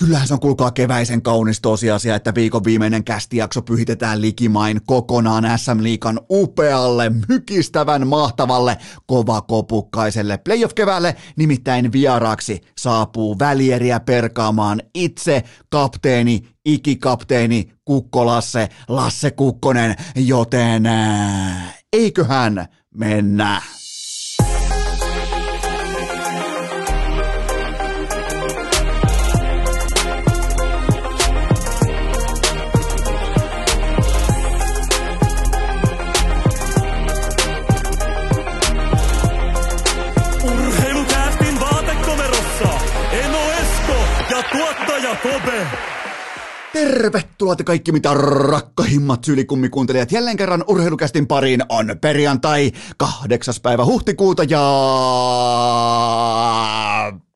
Kyllähän se on kuulkaa keväisen kaunis tosiasia, että viikon viimeinen kästijakso pyhitetään likimain kokonaan SM Liikan upealle, mykistävän, mahtavalle, kovakopukkaiselle playoff-keväälle, nimittäin vieraaksi saapuu välieriä perkaamaan itse kapteeni, ikikapteeni Kukkolasse, Lasse Kukkonen, joten ää, eiköhän mennä. Kobe. Tervetuloa te kaikki mitä rakkahimmat syylikummikuuntelijat jälleen kerran urheilukästin pariin on perjantai 8. päivä huhtikuuta ja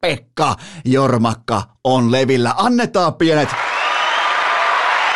Pekka Jormakka on levillä. Annetaan pienet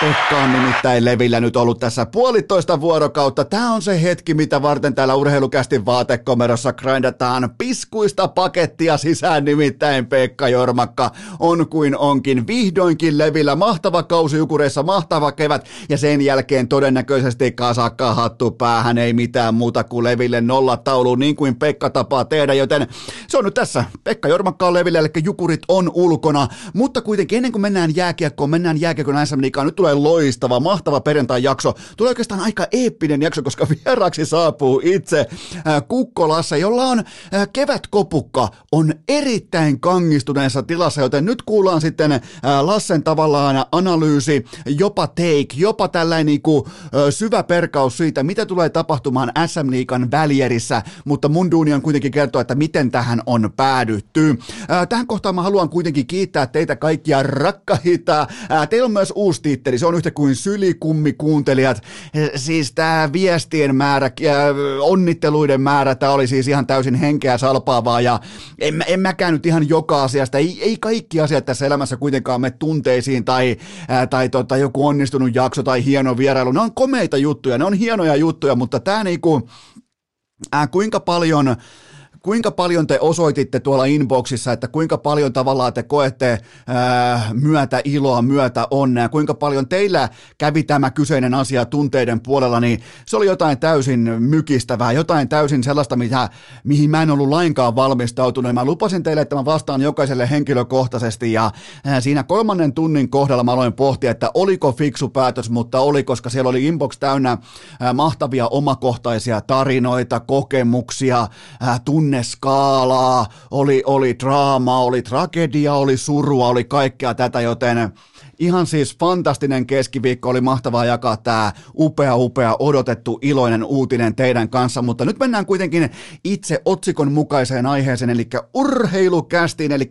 Pekka on nimittäin levillä nyt ollut tässä puolitoista vuorokautta. Tämä on se hetki, mitä varten täällä urheilukästin vaatekomerossa grindataan piskuista pakettia sisään, nimittäin Pekka Jormakka on kuin onkin vihdoinkin levillä. Mahtava kausi Jukureissa, mahtava kevät ja sen jälkeen todennäköisesti kasakka hattu päähän, ei mitään muuta kuin leville nollataulu, niin kuin Pekka tapaa tehdä, joten se on nyt tässä. Pekka Jormakka on levillä, eli Jukurit on ulkona, mutta kuitenkin ennen kuin mennään jääkiekkoon, mennään Liigaan, nyt tulee loistava, mahtava perjantai-jakso. Tulee oikeastaan aika eeppinen jakso, koska vieraaksi saapuu itse Kukkolassa, jolla on kevätkopukka, on erittäin kangistuneessa tilassa, joten nyt kuullaan sitten Lassen tavallaan analyysi, jopa take, jopa tällainen niin kuin, syvä perkaus siitä, mitä tulee tapahtumaan SM Liikan välierissä, mutta mun duuni on kuitenkin kertoa, että miten tähän on päädytty. Tähän kohtaan mä haluan kuitenkin kiittää teitä kaikkia rakkahita. Teillä on myös uusi titteli, se on yhtä kuin sylikummi kuuntelijat. Siis tämä viestien määrä, onnitteluiden määrä, tämä oli siis ihan täysin henkeä salpaavaa ja en, en mäkään nyt ihan joka asiasta, ei, ei kaikki asiat tässä elämässä kuitenkaan me tunteisiin tai, ää, tai tota, joku onnistunut jakso tai hieno vierailu. Ne on komeita juttuja, ne on hienoja juttuja, mutta tämä niinku, kuinka paljon kuinka paljon te osoititte tuolla inboxissa, että kuinka paljon tavallaan te koette ää, myötä iloa, myötä onnea, kuinka paljon teillä kävi tämä kyseinen asia tunteiden puolella, niin se oli jotain täysin mykistävää, jotain täysin sellaista, mitä, mihin mä en ollut lainkaan valmistautunut. Mä lupasin teille, että mä vastaan jokaiselle henkilökohtaisesti. Ja ää, siinä kolmannen tunnin kohdalla mä aloin pohtia, että oliko fiksu päätös, mutta oli, koska siellä oli inbox täynnä ää, mahtavia omakohtaisia tarinoita, kokemuksia, ää, tunne skaalaa, oli, oli draamaa, oli tragedia, oli surua, oli kaikkea tätä, joten Ihan siis fantastinen keskiviikko, oli mahtavaa jakaa tämä upea, upea, odotettu, iloinen uutinen teidän kanssa, mutta nyt mennään kuitenkin itse otsikon mukaiseen aiheeseen, eli urheilukästiin, eli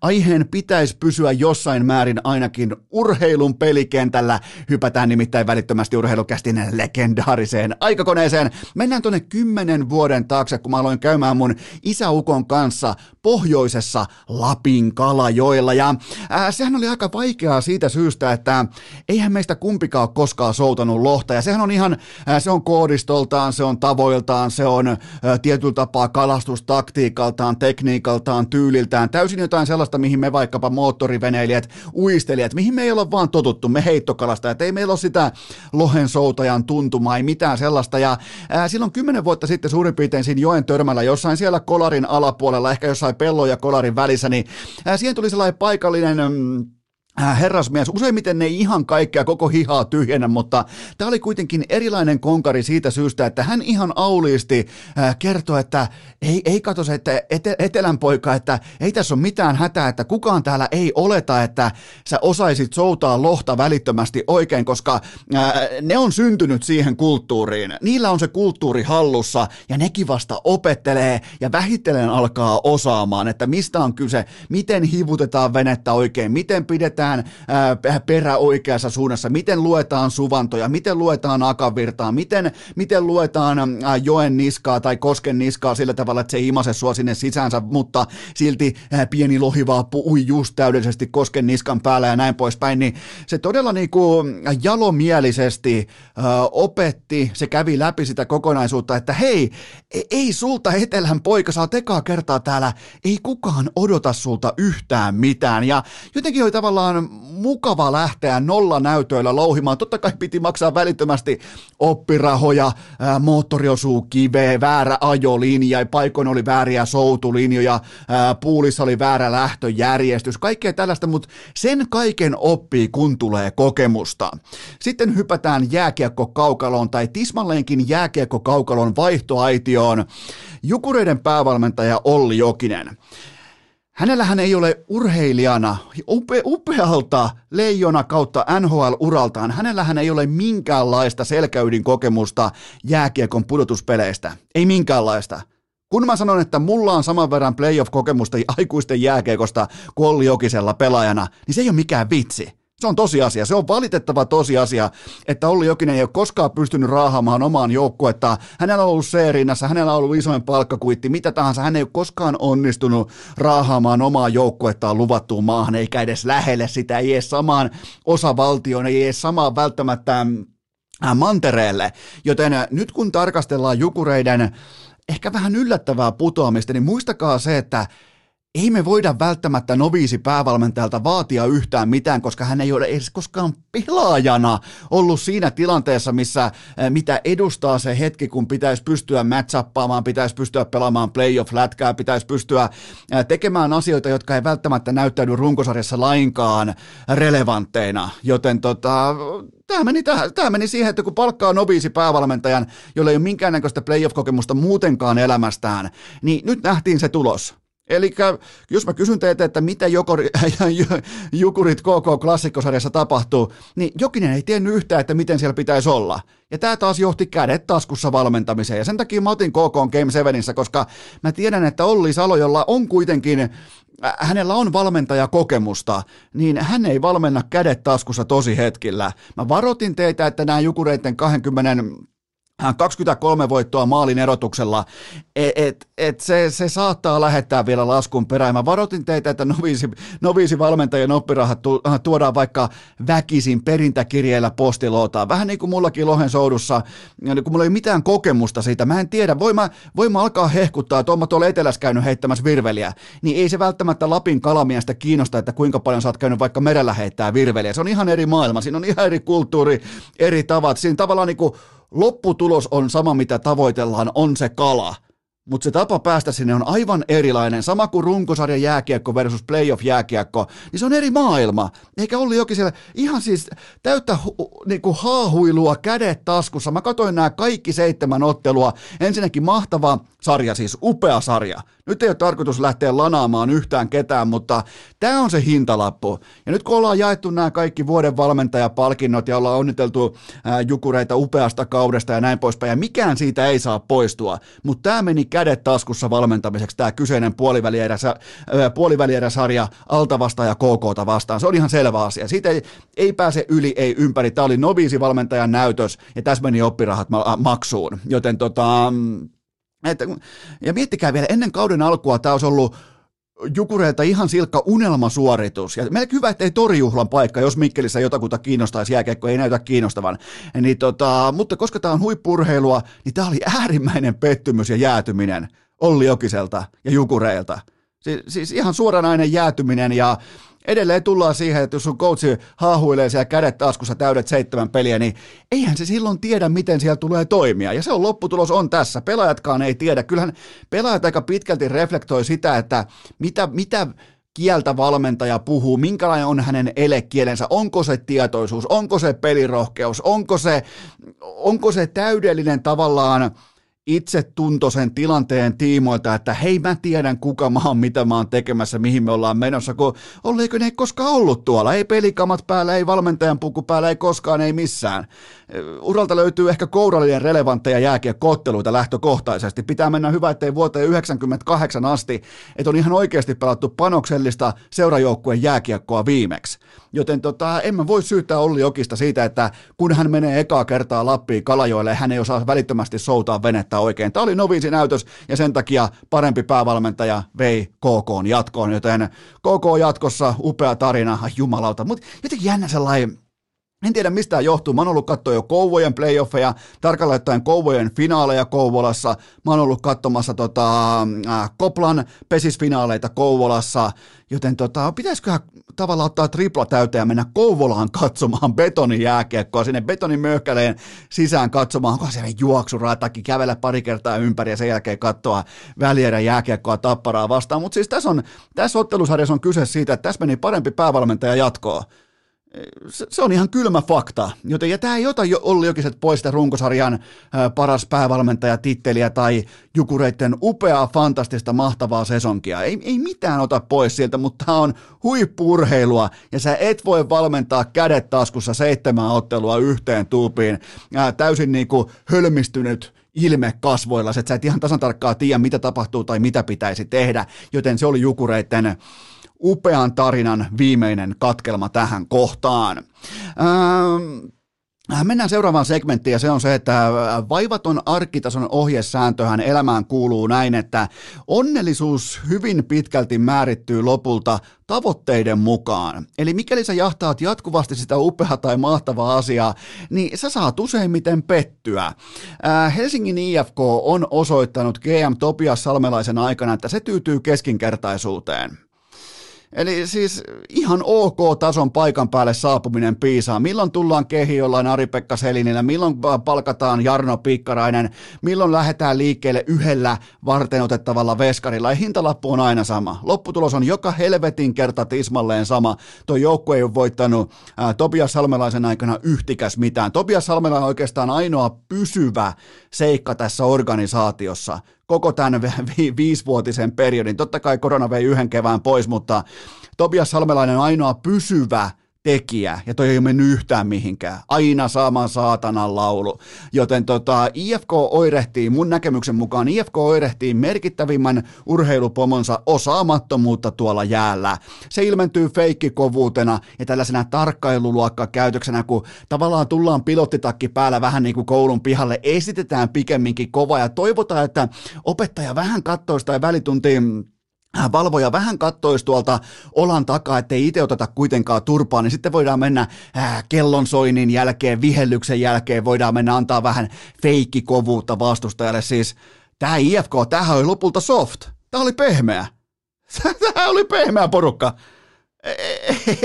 aiheen pitäisi pysyä jossain määrin ainakin urheilun pelikentällä. Hypätään nimittäin välittömästi urheilukästin legendaariseen aikakoneeseen. Mennään tuonne kymmenen vuoden taakse, kun mä aloin käymään mun isäukon kanssa pohjoisessa Lapin Kalajoilla, ja ää, sehän oli aika vaikeaa siitä siitä syystä, että eihän meistä kumpikaan ole koskaan soutanut lohta. Ja sehän on ihan, se on koodistoltaan, se on tavoiltaan, se on tietyllä tapaa kalastustaktiikaltaan, tekniikaltaan, tyyliltään. Täysin jotain sellaista, mihin me vaikkapa moottoriveneilijät, uistelijat, mihin me ei ole vaan totuttu, me heittokalastajat. Ei meillä ole sitä lohen soutajan tuntumaa, ei mitään sellaista. Ja ää, silloin kymmenen vuotta sitten suurin piirtein siinä joen törmällä, jossain siellä kolarin alapuolella, ehkä jossain pellon ja kolarin välissä, niin ää, siihen tuli sellainen paikallinen... Mm, Äh, herrasmies, useimmiten ne ei ihan kaikkea koko hihaa tyhjennä, mutta tämä oli kuitenkin erilainen konkari siitä syystä, että hän ihan auliisti äh, kertoi, että ei, ei katso se, että ete, etelän poika, että ei tässä ole mitään hätää, että kukaan täällä ei oleta, että sä osaisit soutaa lohta välittömästi oikein, koska äh, ne on syntynyt siihen kulttuuriin. Niillä on se kulttuuri hallussa ja nekin vasta opettelee ja vähitellen alkaa osaamaan, että mistä on kyse, miten hivutetaan venettä oikein, miten pidetään pidetään perä oikeassa suunnassa, miten luetaan suvantoja, miten luetaan akavirtaa, miten, miten luetaan joen niskaa tai kosken niskaa sillä tavalla, että se ei imase sua sinne sisäänsä, mutta silti pieni lohivaappu ui just täydellisesti kosken niskan päällä ja näin poispäin, niin se todella niin kuin jalomielisesti opetti, se kävi läpi sitä kokonaisuutta, että hei, e, ei sulta etelän poika, saa tekaa kertaa täällä, ei kukaan odota sulta yhtään mitään, ja jotenkin oli tavallaan ihan mukava lähteä nolla näytöillä louhimaan. Totta kai piti maksaa välittömästi oppirahoja, ää, moottori osuu kiveen, väärä ajolinja, paikoin oli vääriä soutulinjoja, ää, puulissa oli väärä lähtöjärjestys, kaikkea tällaista, mutta sen kaiken oppii, kun tulee kokemusta. Sitten hypätään jääkiekko kaukaloon tai tismalleenkin jääkiekko kaukalon vaihtoaitioon. Jukureiden päävalmentaja Olli Jokinen. Hänellähän ei ole urheilijana, upe, upealta leijona kautta NHL-uraltaan, hänellähän ei ole minkäänlaista selkäydin kokemusta jääkiekon pudotuspeleistä. Ei minkäänlaista. Kun mä sanon, että mulla on saman verran playoff-kokemusta aikuisten jääkiekosta kuin Jokisella pelaajana, niin se ei ole mikään vitsi. Se on tosiasia, se on valitettava tosiasia, että Olli Jokinen ei ole koskaan pystynyt raahaamaan omaan joukkuettaan. Hänellä on ollut C-rinnassa, hänellä on ollut isoin palkkakuitti, mitä tahansa. Hän ei ole koskaan onnistunut raahaamaan omaa joukkuettaan luvattuun maahan, eikä edes lähelle sitä, ei edes samaan osavaltioon, ei edes samaan välttämättä äh, mantereelle. Joten äh, nyt kun tarkastellaan Jukureiden ehkä vähän yllättävää putoamista, niin muistakaa se, että ei me voida välttämättä noviisi päävalmentajalta vaatia yhtään mitään, koska hän ei ole edes koskaan pelaajana ollut siinä tilanteessa, missä eh, mitä edustaa se hetki, kun pitäisi pystyä matchappaamaan, pitäisi pystyä pelaamaan playoff-lätkää, pitäisi pystyä eh, tekemään asioita, jotka ei välttämättä näyttäydy runkosarjassa lainkaan relevantteina. Joten tota, tämä meni, tähän, tämä meni siihen, että kun palkkaa noviisi päävalmentajan, jolla ei ole minkäännäköistä playoff-kokemusta muutenkaan elämästään, niin nyt nähtiin se tulos. Eli jos mä kysyn teitä, että mitä jokori, Jukurit KK klassikkosarjassa tapahtuu, niin Jokinen ei tiennyt yhtään, että miten siellä pitäisi olla. Ja tämä taas johti kädet taskussa valmentamiseen. Ja sen takia mä otin KK Game 7, koska mä tiedän, että Olli Salo, jolla on kuitenkin hänellä on valmentajakokemusta, niin hän ei valmenna kädet taskussa tosi hetkillä. Mä varotin teitä, että nämä Jukureiden 20 23 voittoa maalin erotuksella, että et, et se, se saattaa lähettää vielä laskun perään. Mä varoitin teitä, että noviisi, noviisi valmentajien oppirahat tu, tuodaan vaikka väkisin perintäkirjeellä postilootaan. Vähän niin kuin mullakin Lohen soudussa, niin kun mulla ei mitään kokemusta siitä. Mä en tiedä, voin mä, voin mä alkaa hehkuttaa, että oon mä tuolla etelässä käynyt heittämässä virveliä, niin ei se välttämättä Lapin kalamiestä kiinnosta, että kuinka paljon sä oot käynyt vaikka merellä heittää virveliä. Se on ihan eri maailma, siinä on ihan eri kulttuuri, eri tavat. Siinä tavallaan niin kuin lopputulos on sama, mitä tavoitellaan, on se kala. Mutta se tapa päästä sinne on aivan erilainen. Sama kuin runkosarja jääkiekko versus playoff jääkiekko, niin se on eri maailma. Eikä ollut jokin siellä ihan siis täyttä hu, niinku haahuilua kädet taskussa. Mä katsoin nämä kaikki seitsemän ottelua. Ensinnäkin mahtava sarja, siis upea sarja. Nyt ei ole tarkoitus lähteä lanaamaan yhtään ketään, mutta tämä on se hintalappu. Ja nyt kun ollaan jaettu nämä kaikki vuoden valmentajapalkinnot ja ollaan onniteltu ää, jukureita upeasta kaudesta ja näin poispäin, ja mikään siitä ei saa poistua, mutta tämä meni kädet taskussa valmentamiseksi, tämä kyseinen puolivälierä-sarja Altavasta ja KKta vastaan. Se on ihan selvä asia. Siitä ei, ei pääse yli, ei ympäri. Tämä oli noviisi valmentajan näytös, ja tässä meni oppirahat maksuun. Joten tota, että, ja miettikää vielä, ennen kauden alkua tämä olisi ollut Jukureilta ihan silkka unelmasuoritus. Ja melkein hyvä, ettei torijuhlan paikka, jos Mikkelissä jotakuta kiinnostaisi jääkiekko, ei näytä kiinnostavan. Niin tota, mutta koska tämä on huippurheilua, niin tämä oli äärimmäinen pettymys ja jäätyminen Olli Jokiselta ja Jukureilta. Siis, siis ihan suoranainen jäätyminen ja edelleen tullaan siihen, että jos sun coachi haahuilee siellä kädet taskussa täydet seitsemän peliä, niin eihän se silloin tiedä, miten siellä tulee toimia. Ja se on lopputulos on tässä. Pelaajatkaan ei tiedä. Kyllähän pelaajat aika pitkälti reflektoi sitä, että mitä, mitä kieltä valmentaja puhuu, minkälainen on hänen elekielensä, onko se tietoisuus, onko se pelirohkeus, onko se, onko se täydellinen tavallaan itsetuntoisen tilanteen tiimoilta, että hei mä tiedän kuka mä oon, mitä mä oon tekemässä, mihin me ollaan menossa, kun olleeko ne ei koskaan ollut tuolla, ei pelikamat päällä, ei valmentajan puku päällä, ei koskaan, ei missään. Uralta löytyy ehkä kourallinen relevantteja jääkiekkootteluita lähtökohtaisesti. Pitää mennä hyvä, ettei vuoteen 98 asti, että on ihan oikeasti pelattu panoksellista seurajoukkueen jääkiekkoa viimeksi. Joten tota, en mä voi syyttää Olli Jokista siitä, että kun hän menee ekaa kertaa Lappiin Kalajoelle, hän ei osaa välittömästi soutaa venettä oikein. Tämä oli noviisi näytös ja sen takia parempi päävalmentaja vei KK jatkoon, joten KK jatkossa upea tarina, jumalauta. Mutta jotenkin jännä sellainen En tiedä mistä johtuu. Mä oon ollut katsoa jo Kouvojen playoffeja, tarkalleen ottaen Kouvojen finaaleja Kouvolassa. Mä oon ollut katsomassa tota, äh, Koplan pesisfinaaleita Kouvolassa, joten tota, pitäisiköhän tavallaan ottaa tripla täyteen ja mennä Kouvolaan katsomaan betonin jääkiekkoa, sinne betonin möhkäleen sisään katsomaan, onko siellä juoksuratakin, kävellä pari kertaa ympäri ja sen jälkeen katsoa välierä jääkiekkoa tapparaa vastaan. Mutta siis tässä, on, tässä ottelusarjassa on kyse siitä, että tässä meni parempi päävalmentaja jatkoa se, on ihan kylmä fakta. Joten, ja tämä ei ota jo Olli Jokiset pois sitä runkosarjan ää, paras päävalmentaja titteliä tai Jukureiden upeaa, fantastista, mahtavaa sesonkia. Ei, ei mitään ota pois sieltä, mutta tämä on huippurheilua ja sä et voi valmentaa kädet taskussa seitsemän ottelua yhteen tuupiin. Ää, täysin niinku hölmistynyt ilme kasvoilla, että sä et ihan tasan tarkkaan tiedä, mitä tapahtuu tai mitä pitäisi tehdä, joten se oli Jukureiden upean tarinan viimeinen katkelma tähän kohtaan. Ähm, Mennään seuraavaan segmenttiin ja se on se, että vaivaton arkkitason ohjesääntöhän elämään kuuluu näin, että onnellisuus hyvin pitkälti määrittyy lopulta tavoitteiden mukaan. Eli mikäli sä jahtaat jatkuvasti sitä upeaa tai mahtavaa asiaa, niin sä saat useimmiten pettyä. Helsingin IFK on osoittanut GM Topias Salmelaisen aikana, että se tyytyy keskinkertaisuuteen. Eli siis ihan ok-tason paikan päälle saapuminen piisaa. Milloin tullaan kehi jollain Ari-Pekka Selinillä, milloin palkataan Jarno Pikkarainen, milloin lähdetään liikkeelle yhdellä varten otettavalla veskarilla. Ja hintalappu on aina sama. Lopputulos on joka helvetin kerta tismalleen sama. Tuo joukkue ei ole voittanut ää, Tobias Salmelaisen aikana yhtikäs mitään. Tobias Salmela on oikeastaan ainoa pysyvä seikka tässä organisaatiossa koko tämän vi- viisivuotisen periodin. Totta kai korona vei yhden kevään pois, mutta Tobias Salmelainen on ainoa pysyvä tekijä, ja toi ei ole mennyt yhtään mihinkään. Aina saaman saatanan laulu. Joten tota, IFK oirehtii, mun näkemyksen mukaan IFK oirehtii merkittävimmän urheilupomonsa osaamattomuutta tuolla jäällä. Se ilmentyy feikkikovuutena ja tällaisena tarkkailuluokka käytöksenä, kun tavallaan tullaan pilottitakki päällä vähän niin kuin koulun pihalle, esitetään pikemminkin kova ja toivotaan, että opettaja vähän kattoista tai välituntiin valvoja vähän kattoisi tuolta olan takaa, ettei itse oteta kuitenkaan turpaa, niin sitten voidaan mennä äh, kellonsoinnin jälkeen, vihellyksen jälkeen, voidaan mennä antaa vähän feikkikovuutta vastustajalle. Siis tämä IFK, tämähän oli lopulta soft. Tämä oli pehmeä. Tämä oli pehmeä porukka.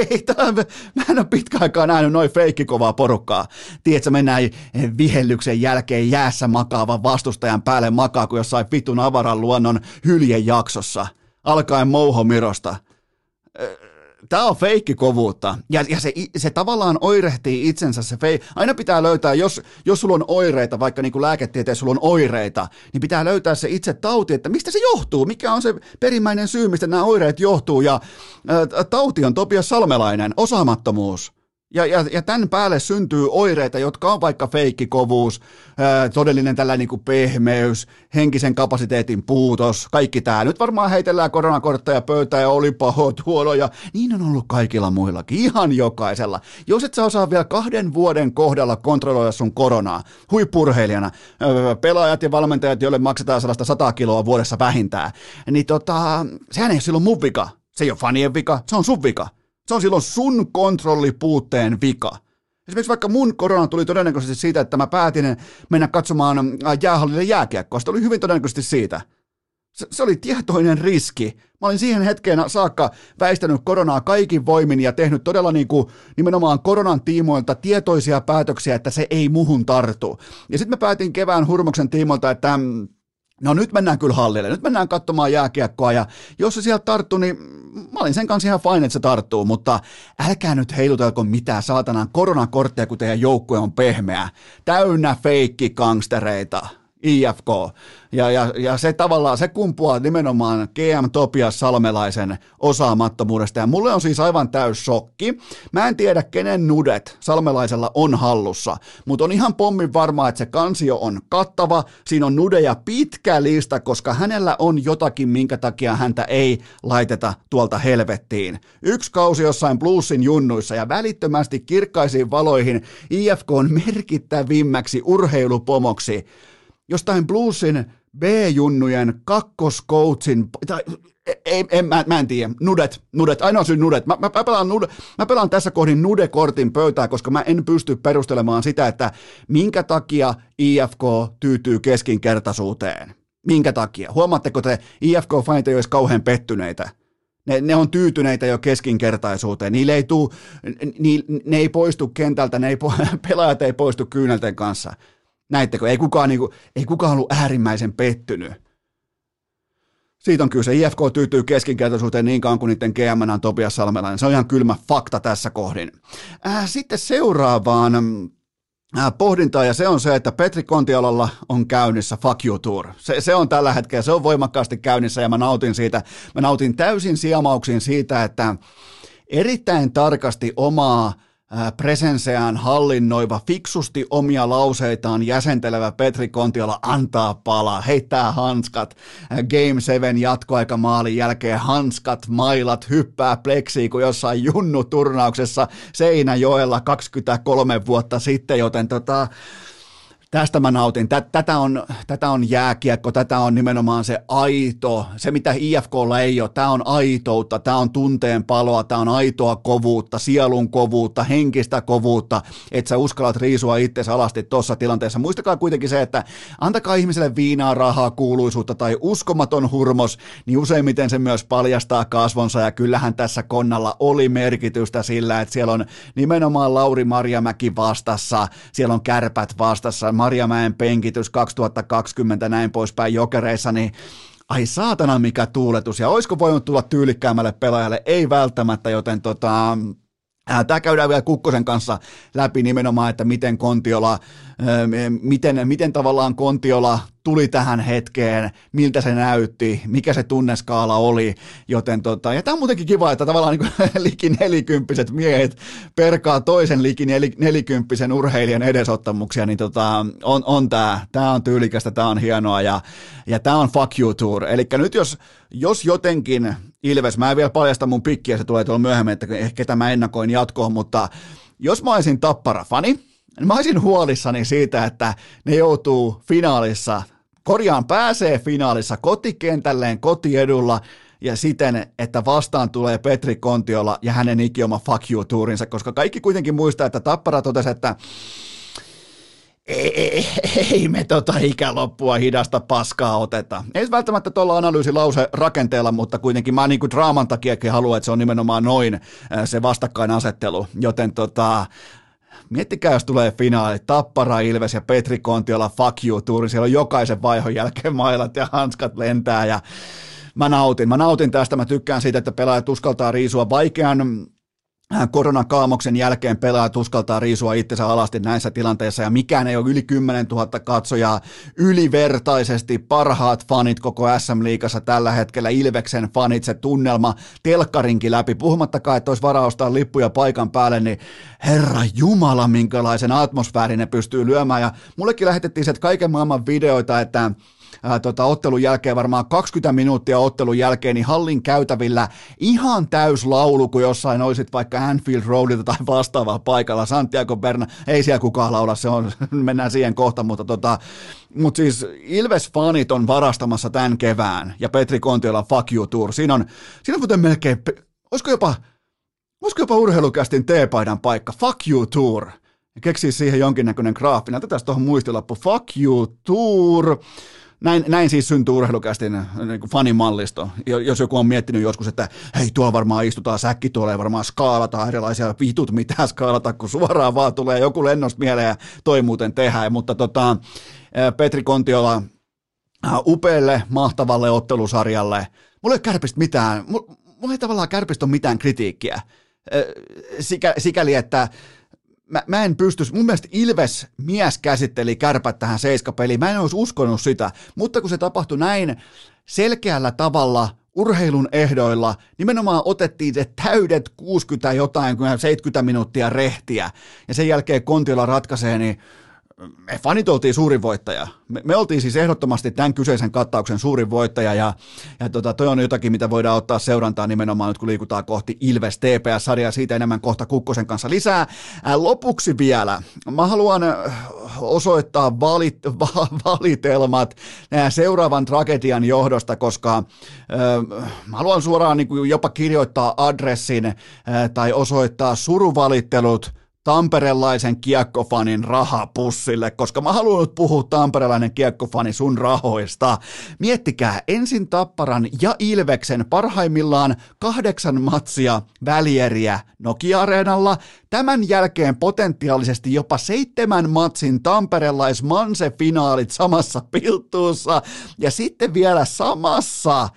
Ei, tämä, mä en ole pitkä aikaa nähnyt noin feikkikovaa porukkaa. Tiedätkö, mennään vihellyksen jälkeen jäässä makaavan vastustajan päälle makaa kuin jossain vitun avaran luonnon hyljejaksossa. Alkaen Mouhomirosta. Tämä on feikkikovuutta. Ja, ja se, se tavallaan oirehtii itsensä. Se fei... Aina pitää löytää, jos, jos sulla on oireita, vaikka niin kuin lääketieteessä sulla on oireita, niin pitää löytää se itse tauti, että mistä se johtuu, mikä on se perimmäinen syy, mistä nämä oireet johtuu. Ja ä, tauti on Topias Salmelainen, osaamattomuus. Ja, ja, ja tämän päälle syntyy oireita, jotka on vaikka feikkikovuus, todellinen tällainen niin kuin pehmeys, henkisen kapasiteetin puutos, kaikki tämä. Nyt varmaan heitellään koronakortteja pöytään ja oli paho tuolo ja niin on ollut kaikilla muillakin, ihan jokaisella. Jos et sä osaa vielä kahden vuoden kohdalla kontrolloida sun koronaa, huippurheilijana, pelaajat ja valmentajat, joille maksetaan sellaista 100 kiloa vuodessa vähintään, niin tota, sehän ei ole silloin mun vika. Se ei ole fanien vika, se on sun vika. Se on silloin sun kontrollipuutteen vika. Esimerkiksi vaikka mun korona tuli todennäköisesti siitä, että mä päätin mennä katsomaan äh, jäähallille jääkiekkoa. Se oli hyvin todennäköisesti siitä. Se, se oli tietoinen riski. Mä olin siihen hetkeen saakka väistänyt koronaa kaikin voimin ja tehnyt todella niin kuin nimenomaan koronan tiimoilta tietoisia päätöksiä, että se ei muhun tartu. Ja sitten mä päätin kevään hurmoksen tiimoilta, että mm, no nyt mennään kyllä hallille, nyt mennään katsomaan jääkiekkoa ja jos se sieltä tarttuu, niin mä olin sen kanssa ihan fine, että se tarttuu, mutta älkää nyt heilutelko mitään saatanan koronakortteja, kun teidän joukkue on pehmeä, täynnä feikki gangstereita. IFK. Ja, ja, ja se tavallaan, se kumpuaa nimenomaan GM Topias Salmelaisen osaamattomuudesta. Ja mulle on siis aivan täys shokki. Mä en tiedä, kenen nudet Salmelaisella on hallussa, mutta on ihan pommin varmaa, että se kansio on kattava. Siinä on nudeja pitkä lista, koska hänellä on jotakin, minkä takia häntä ei laiteta tuolta helvettiin. Yksi kausi jossain bluesin junnuissa ja välittömästi kirkkaisiin valoihin IFK on merkittävimmäksi urheilupomoksi jostain bluesin B-junnujen kakkoskoutsin, tai ei, en, mä, mä en tiedä. Nudet, nudet, ainoa syy nudet. Mä, mä, mä, pelaan nude, mä pelaan tässä kohdin nudekortin pöytää, koska mä en pysty perustelemaan sitä, että minkä takia IFK tyytyy keskinkertaisuuteen. Minkä takia? Huomaatteko että IFK-fanit ei olisi kauhean pettyneitä? Ne, ne on tyytyneitä jo keskinkertaisuuteen. Niille ei tuu, ni, ne ei poistu kentältä, ne ei, pelaajat ei poistu kyynelten kanssa. Näittekö? Ei kukaan, niin kuin, ei kukaan ollut äärimmäisen pettynyt. Siitä on kyse. IFK tyytyy keskinkertaisuuteen niin kauan kuin niiden GM on Topias Salmelainen. Se on ihan kylmä fakta tässä kohdin. Äh, sitten seuraavaan äh, pohdintaa, ja se on se, että Petri Kontialalla on käynnissä Fuck You Tour. Se, se on tällä hetkellä, se on voimakkaasti käynnissä, ja mä nautin siitä. Mä nautin täysin siemauksiin siitä, että erittäin tarkasti omaa presenseään hallinnoiva, fiksusti omia lauseitaan jäsentelevä Petri Kontiola antaa palaa, heittää hanskat, Game 7 jatkoaikamaalin jälkeen hanskat, mailat, hyppää pleksiin kuin jossain junnu-turnauksessa Seinäjoella 23 vuotta sitten, joten tota, Tästä mä nautin. Tätä on, tätä on jääkiekko, tätä on nimenomaan se aito, se mitä IFKlla ei ole, tämä on aitoutta, tämä on tunteen paloa, tämä on aitoa kovuutta, sielun kovuutta, henkistä kovuutta, että sä uskallat riisua itse alasti tuossa tilanteessa. Muistakaa kuitenkin se, että antakaa ihmiselle viinaa, rahaa, kuuluisuutta tai uskomaton hurmos, niin useimmiten se myös paljastaa kasvonsa ja kyllähän tässä Konnalla oli merkitystä sillä, että siellä on nimenomaan Lauri Marjamäki vastassa, siellä on kärpät vastassa, Marjamäen penkitys 2020 näin poispäin jokereissa, niin ai saatana mikä tuuletus, ja olisiko voinut tulla tyylikkäämmälle pelaajalle, ei välttämättä, joten tota, Tämä käydään vielä Kukkosen kanssa läpi nimenomaan, että miten Kontiola, miten, miten tavallaan Kontiola tuli tähän hetkeen, miltä se näytti, mikä se tunneskaala oli, joten tota, ja tämä on muutenkin kiva, että tavallaan niin liki nelikymppiset miehet perkaa toisen liki nelikymppisen urheilijan edesottamuksia, niin tota, on, on tämä, tämä on tyylikästä, tämä on hienoa ja, ja tämä on fuck you tour, eli nyt jos, jos jotenkin Ilves, mä en vielä paljasta mun pikkiä, se tulee tuolla myöhemmin, että ehkä tämä ennakoin jatkoon, mutta jos mä olisin tappara-fani, niin mä olisin huolissani siitä, että ne joutuu finaalissa, korjaan pääsee finaalissa kotikentälleen kotiedulla ja siten, että vastaan tulee Petri Kontiola ja hänen ikioma fuck you tuurinsa, koska kaikki kuitenkin muistaa, että Tappara totesi, että ei, ei, ei me tota ikäloppua hidasta paskaa oteta. Ei välttämättä tuolla analyysilause rakenteella, mutta kuitenkin mä niin kuin draaman takiakin haluan, että se on nimenomaan noin se vastakkainasettelu. Joten tota, Miettikää, jos tulee finaali, Tappara, Ilves ja Petri Kontiola, fuck you tuuri, siellä on jokaisen vaihon jälkeen mailat ja hanskat lentää ja mä nautin. Mä nautin tästä, mä tykkään siitä, että pelaajat uskaltaa riisua vaikean koronakaamoksen jälkeen pelaajat uskaltaa riisua itsensä alasti näissä tilanteissa ja mikään ei ole yli 10 000 katsojaa ylivertaisesti. Parhaat fanit koko SM-liigassa tällä hetkellä Ilveksen fanit, se tunnelma telkkarinkin läpi, puhumattakaan, että olisi varaa ostaa lippuja paikan päälle, niin herra jumala minkälaisen atmosfäärin ne pystyy lyömään. Ja mullekin lähetettiin se kaiken maailman videoita, että ää, tota, ottelun jälkeen, varmaan 20 minuuttia ottelun jälkeen, niin hallin käytävillä ihan täys laulu, kun jossain olisit vaikka Anfield Roadilta tai vastaavaa paikalla. Santiago Berna, ei siellä kukaan laula, se on, mennään siihen kohta, mutta tota, mut siis Ilves-fanit on varastamassa tämän kevään ja Petri Kontiola Fuck You Tour. Siinä on, siinä on muuten melkein, olisiko jopa, olisiko jopa urheilukästin T-paidan paikka, Fuck You Tour. Ja keksii siihen jonkinnäköinen graafi. Näytetään tuohon muistilappu. Fuck you tour. Näin, näin siis syntyy urheilukästin niin fanimallisto. Jos joku on miettinyt joskus, että hei, tuo varmaan istutaan säkki, tuolla ei varmaan skaalata erilaisia vitut, mitä skaalata, kun suoraan vaan tulee joku lennosta mieleen ja toi muuten tehdään. Mutta tota, Petri Kontiola upealle, mahtavalle ottelusarjalle. Mulla ei ole kärpistä mitään, mulla ei tavallaan kärpistä ole mitään kritiikkiä. Sikä, sikäli, että mä, mä en pysty, mun mielestä Ilves mies käsitteli kärpät tähän seiskapeliin, mä en olisi uskonut sitä, mutta kun se tapahtui näin selkeällä tavalla urheilun ehdoilla, nimenomaan otettiin se täydet 60 jotain, 70 minuuttia rehtiä, ja sen jälkeen Kontiola ratkaisee, niin me fanit oltiin suurin voittaja. Me, me oltiin siis ehdottomasti tämän kyseisen kattauksen suurin voittaja ja, ja tota, toi on jotakin, mitä voidaan ottaa seurantaa nimenomaan nyt, kun liikutaan kohti Ilves TPS-sarjaa. Siitä enemmän kohta Kukkosen kanssa lisää. Ää, lopuksi vielä, mä haluan osoittaa valit, va, valitelmat seuraavan tragedian johdosta, koska ö, haluan suoraan niin kuin jopa kirjoittaa adressin ö, tai osoittaa suruvalittelut tamperelaisen kiekkofanin rahapussille, koska mä haluan nyt puhua tamperelainen kiekkofani sun rahoista. Miettikää ensin Tapparan ja Ilveksen parhaimmillaan kahdeksan matsia välieriä Nokia-areenalla, tämän jälkeen potentiaalisesti jopa seitsemän matsin tamperelais Manse-finaalit samassa piltuussa ja sitten vielä samassa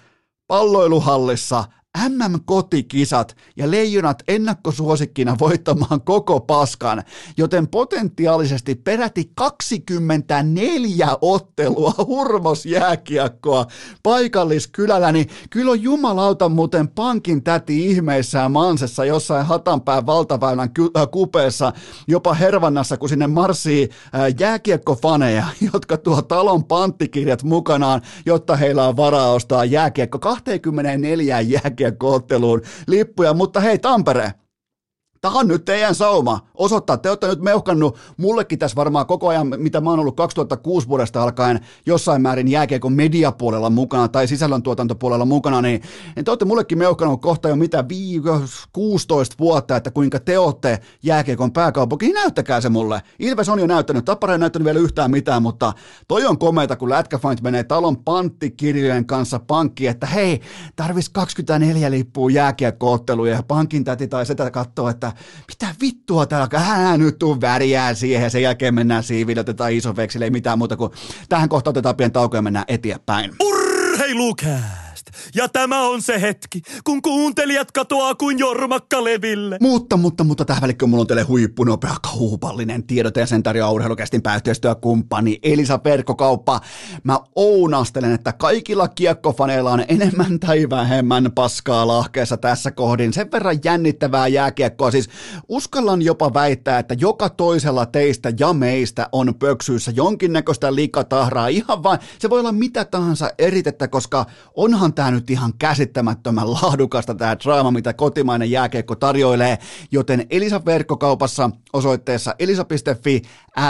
palloiluhallissa MM-kotikisat ja leijonat ennakkosuosikkina voittamaan koko paskan, joten potentiaalisesti peräti 24 ottelua hurmosjääkiekkoa paikalliskylällä, niin kyllä on jumalauta muuten pankin täti ihmeissään Mansessa jossain Hatanpään valtaväylän äh, kupeessa, jopa Hervannassa, kun sinne marssii äh, jääkiekkofaneja, jotka tuo talon panttikirjat mukanaan, jotta heillä on varaa ostaa jääkiekko. 24 jääkiekko jääkiekkootteluun lippuja, mutta hei Tampere, Tämä on nyt teidän sauma osoittaa. Te olette nyt meuhkannut mullekin tässä varmaan koko ajan, mitä mä oon ollut 2006 vuodesta alkaen jossain määrin jääkiekon mediapuolella mukana tai sisällöntuotantopuolella mukana, niin, niin te olette mullekin meuhkannut kohta jo mitä 16 vuotta, että kuinka te olette jääkiekon pääkaupunki. Niin näyttäkää se mulle. Ilves on jo näyttänyt, Tappara ei näyttänyt vielä yhtään mitään, mutta toi on komeita, kun Lätkäfant menee talon panttikirjojen kanssa pankkiin, että hei, tarvis 24 lippua jääkiekkootteluja ja pankin täti tai sitä katsoa, että mitä vittua täällä, hän nyt tuu väriää siihen sen jälkeen mennään siiville, otetaan iso veksille, ei mitään muuta kuin tähän kohtaan otetaan pieni tauko ja mennään eteenpäin. Urheilukää! Ja tämä on se hetki, kun kuuntelijat katoaa kuin jormakka leville. Mutta, mutta, mutta tähän välikköön mulla on teille huippunopea kaupallinen tiedote ja sen tarjoaa urheilukästin pääyhteistyökumppani Elisa Verkkokauppa. Mä ounastelen, että kaikilla kiekkofaneilla on enemmän tai vähemmän paskaa lahkeessa tässä kohdin. Sen verran jännittävää jääkiekkoa. Siis uskallan jopa väittää, että joka toisella teistä ja meistä on pöksyissä jonkinnäköistä likatahraa. Ihan vain, se voi olla mitä tahansa eritettä, koska onhan tämä nyt ihan käsittämättömän laadukasta tämä draama, mitä kotimainen jääkeikko tarjoilee, joten Elisa verkkokaupassa osoitteessa elisa.fi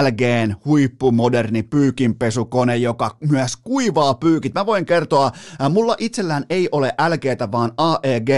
LGn huippumoderni pyykinpesukone, joka myös kuivaa pyykit. Mä voin kertoa, äh, mulla itsellään ei ole LGtä, vaan AEG,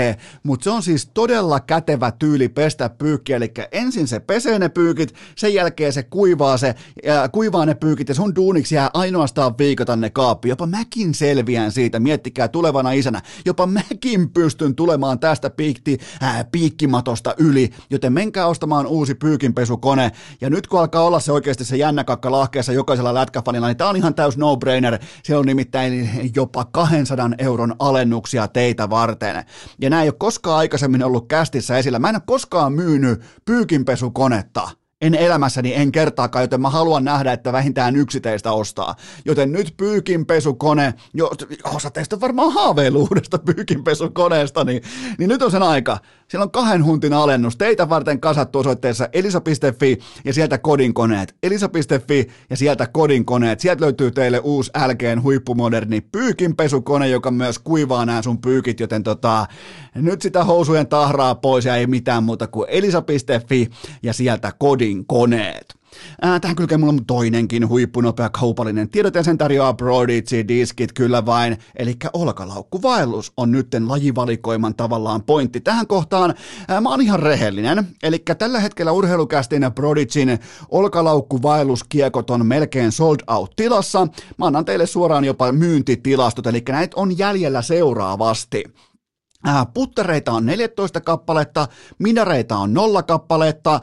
mutta se on siis todella kätevä tyyli pestä pyykkiä, eli ensin se pesee ne pyykit, sen jälkeen se kuivaa, se, äh, kuivaa ne pyykit ja sun duuniksi jää ainoastaan viikota ne kaappi. Jopa mäkin selviän siitä, miettikää tulevana isänä. Jopa mäkin pystyn tulemaan tästä piikti, ää, piikkimatosta yli, joten menkää ostamaan uusi pyykinpesukone. Ja nyt kun alkaa olla se oikeasti se jännäkakka lahkeessa jokaisella lätkäfanilla, niin tämä on ihan täys no-brainer. Se on nimittäin jopa 200 euron alennuksia teitä varten. Ja nämä ei ole koskaan aikaisemmin ollut kästissä esillä. Mä en ole koskaan myynyt pyykinpesukonetta en elämässäni en kertaakaan, joten mä haluan nähdä, että vähintään yksi teistä ostaa. Joten nyt pyykinpesukone, jo, osa teistä varmaan haaveilu uudesta pyykinpesukoneesta, niin, niin nyt on sen aika. Siellä on kahden huntin alennus teitä varten kasattu osoitteessa elisa.fi ja sieltä kodinkoneet. Elisa.fi ja sieltä kodinkoneet. Sieltä löytyy teille uusi LGn huippumoderni pyykinpesukone, joka myös kuivaa nämä sun pyykit, joten tota, nyt sitä housujen tahraa pois ja ei mitään muuta kuin elisa.fi ja sieltä kodinkoneet. Ää, tähän kylkee mulla on toinenkin huippunopea kaupallinen tiedote sen tarjoaa Prodigy diskit kyllä vain, eli olkalaukkuvaellus on nytten lajivalikoiman tavallaan pointti. Tähän kohtaan mä oon ihan rehellinen, eli tällä hetkellä urheilukästin Prodigyn olkalaukkuvaelluskiekot on melkein sold out tilassa. Mä annan teille suoraan jopa myyntitilastot, eli näitä on jäljellä seuraavasti. Äh, puttereita on 14 kappaletta, minareita on 0 kappaletta, äh,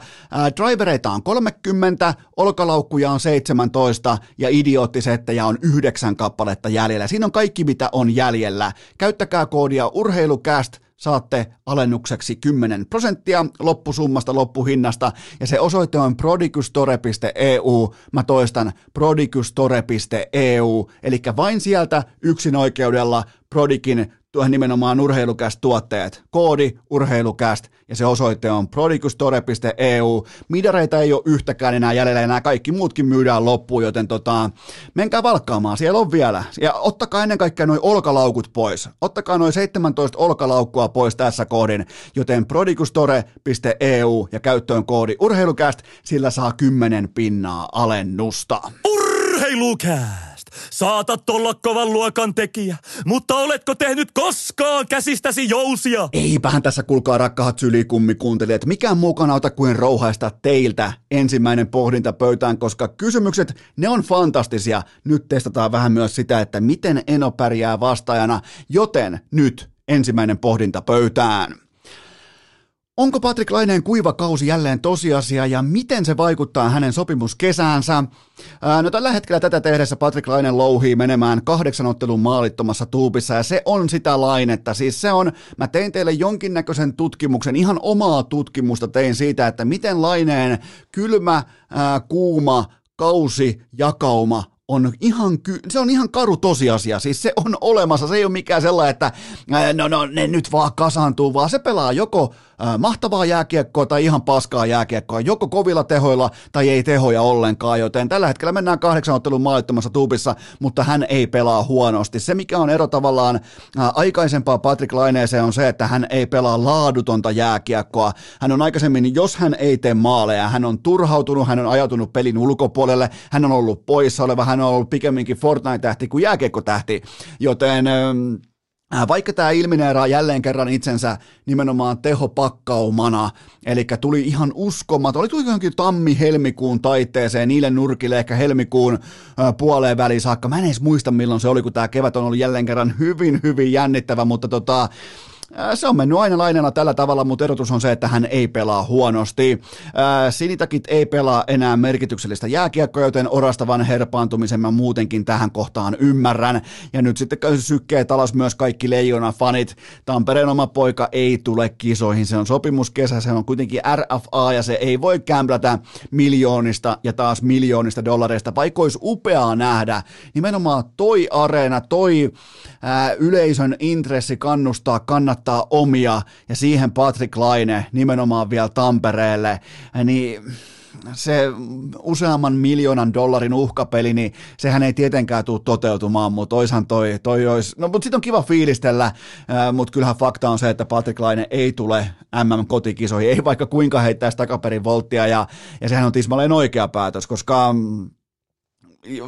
drivereita on 30, olkalaukkuja on 17 ja idioottisettejä on 9 kappaletta jäljellä. Siinä on kaikki, mitä on jäljellä. Käyttäkää koodia urheilucast saatte alennukseksi 10 prosenttia loppusummasta, loppuhinnasta, ja se osoite on prodigustore.eu, mä toistan prodigustore.eu, eli vain sieltä yksin oikeudella Prodikin nimenomaan urheilukäst tuotteet. Koodi urheilukäst ja se osoite on prodigustore.eu. Midareita ei ole yhtäkään enää jäljellä ja nämä kaikki muutkin myydään loppuun, joten tota, menkää valkkaamaan, siellä on vielä. Ja ottakaa ennen kaikkea noin olkalaukut pois. Ottakaa noin 17 olkalaukkua pois tässä koodin, joten prodigustore.eu ja käyttöön koodi urheilukäst, sillä saa 10 pinnaa alennusta. Urheilukää! Saatat olla kovan luokan tekijä, mutta oletko tehnyt koskaan käsistäsi jousia? Eipähän tässä kuulkaa rakkahat sylikummi kuuntelijat, mikään mukana auta kuin rouhaista teiltä ensimmäinen pohdinta pöytään, koska kysymykset, ne on fantastisia. Nyt testataan vähän myös sitä, että miten Eno pärjää vastaajana, joten nyt ensimmäinen pohdinta pöytään. Onko Patrick Laineen kuiva kausi jälleen tosiasia ja miten se vaikuttaa hänen sopimuskesäänsä? Ää, no tällä hetkellä tätä tehdessä Patrick Laine louhii menemään kahdeksan ottelun maalittomassa tuupissa ja se on sitä lainetta. Siis se on, mä tein teille jonkinnäköisen tutkimuksen, ihan omaa tutkimusta tein siitä, että miten Laineen kylmä, kuuma kausi jakauma on ihan, ky- se on ihan karu tosiasia, siis se on olemassa, se ei ole mikään sellainen, että no, no ne nyt vaan kasaantuu, vaan se pelaa joko mahtavaa jääkiekkoa tai ihan paskaa jääkiekkoa, joko kovilla tehoilla tai ei tehoja ollenkaan, joten tällä hetkellä mennään kahdeksan ottelun maalittomassa tuubissa, mutta hän ei pelaa huonosti. Se, mikä on ero tavallaan aikaisempaa Patrick Laineeseen on se, että hän ei pelaa laadutonta jääkiekkoa. Hän on aikaisemmin, jos hän ei tee maaleja, hän on turhautunut, hän on ajautunut pelin ulkopuolelle, hän on ollut poissa oleva, hän on ollut pikemminkin Fortnite-tähti kuin jääkiekko-tähti, joten Äh, vaikka tämä ilmineeraa jälleen kerran itsensä nimenomaan tehopakkaumana, eli tuli ihan uskomaton, oli tuli johonkin tammi-helmikuun taitteeseen, niille nurkille ehkä helmikuun äh, puoleen väliin saakka. Mä en edes muista milloin se oli, kun tämä kevät on ollut jälleen kerran hyvin, hyvin jännittävä, mutta tota, se on mennyt aina lainana tällä tavalla, mutta erotus on se, että hän ei pelaa huonosti. Sinitakit ei pelaa enää merkityksellistä jääkiekkoa, joten orastavan herpaantumisen mä muutenkin tähän kohtaan ymmärrän. Ja nyt sitten sykkee talas myös kaikki Leijona-fanit. Tampereen oma poika ei tule kisoihin, se on sopimuskesä, se on kuitenkin RFA ja se ei voi kämplätä miljoonista ja taas miljoonista dollareista, vaikka olisi upeaa nähdä. Nimenomaan toi areena, toi ää, yleisön intressi kannustaa, kannattaa omia ja siihen Patrick Laine nimenomaan vielä Tampereelle, niin se useamman miljoonan dollarin uhkapeli, niin sehän ei tietenkään tule toteutumaan, mutta oishan toi, toi olisi, no mutta sitten on kiva fiilistellä, mutta kyllähän fakta on se, että Patrick Laine ei tule MM-kotikisoihin, ei vaikka kuinka heittäisi takaperin volttia, ja, ja sehän on tismalleen oikea päätös, koska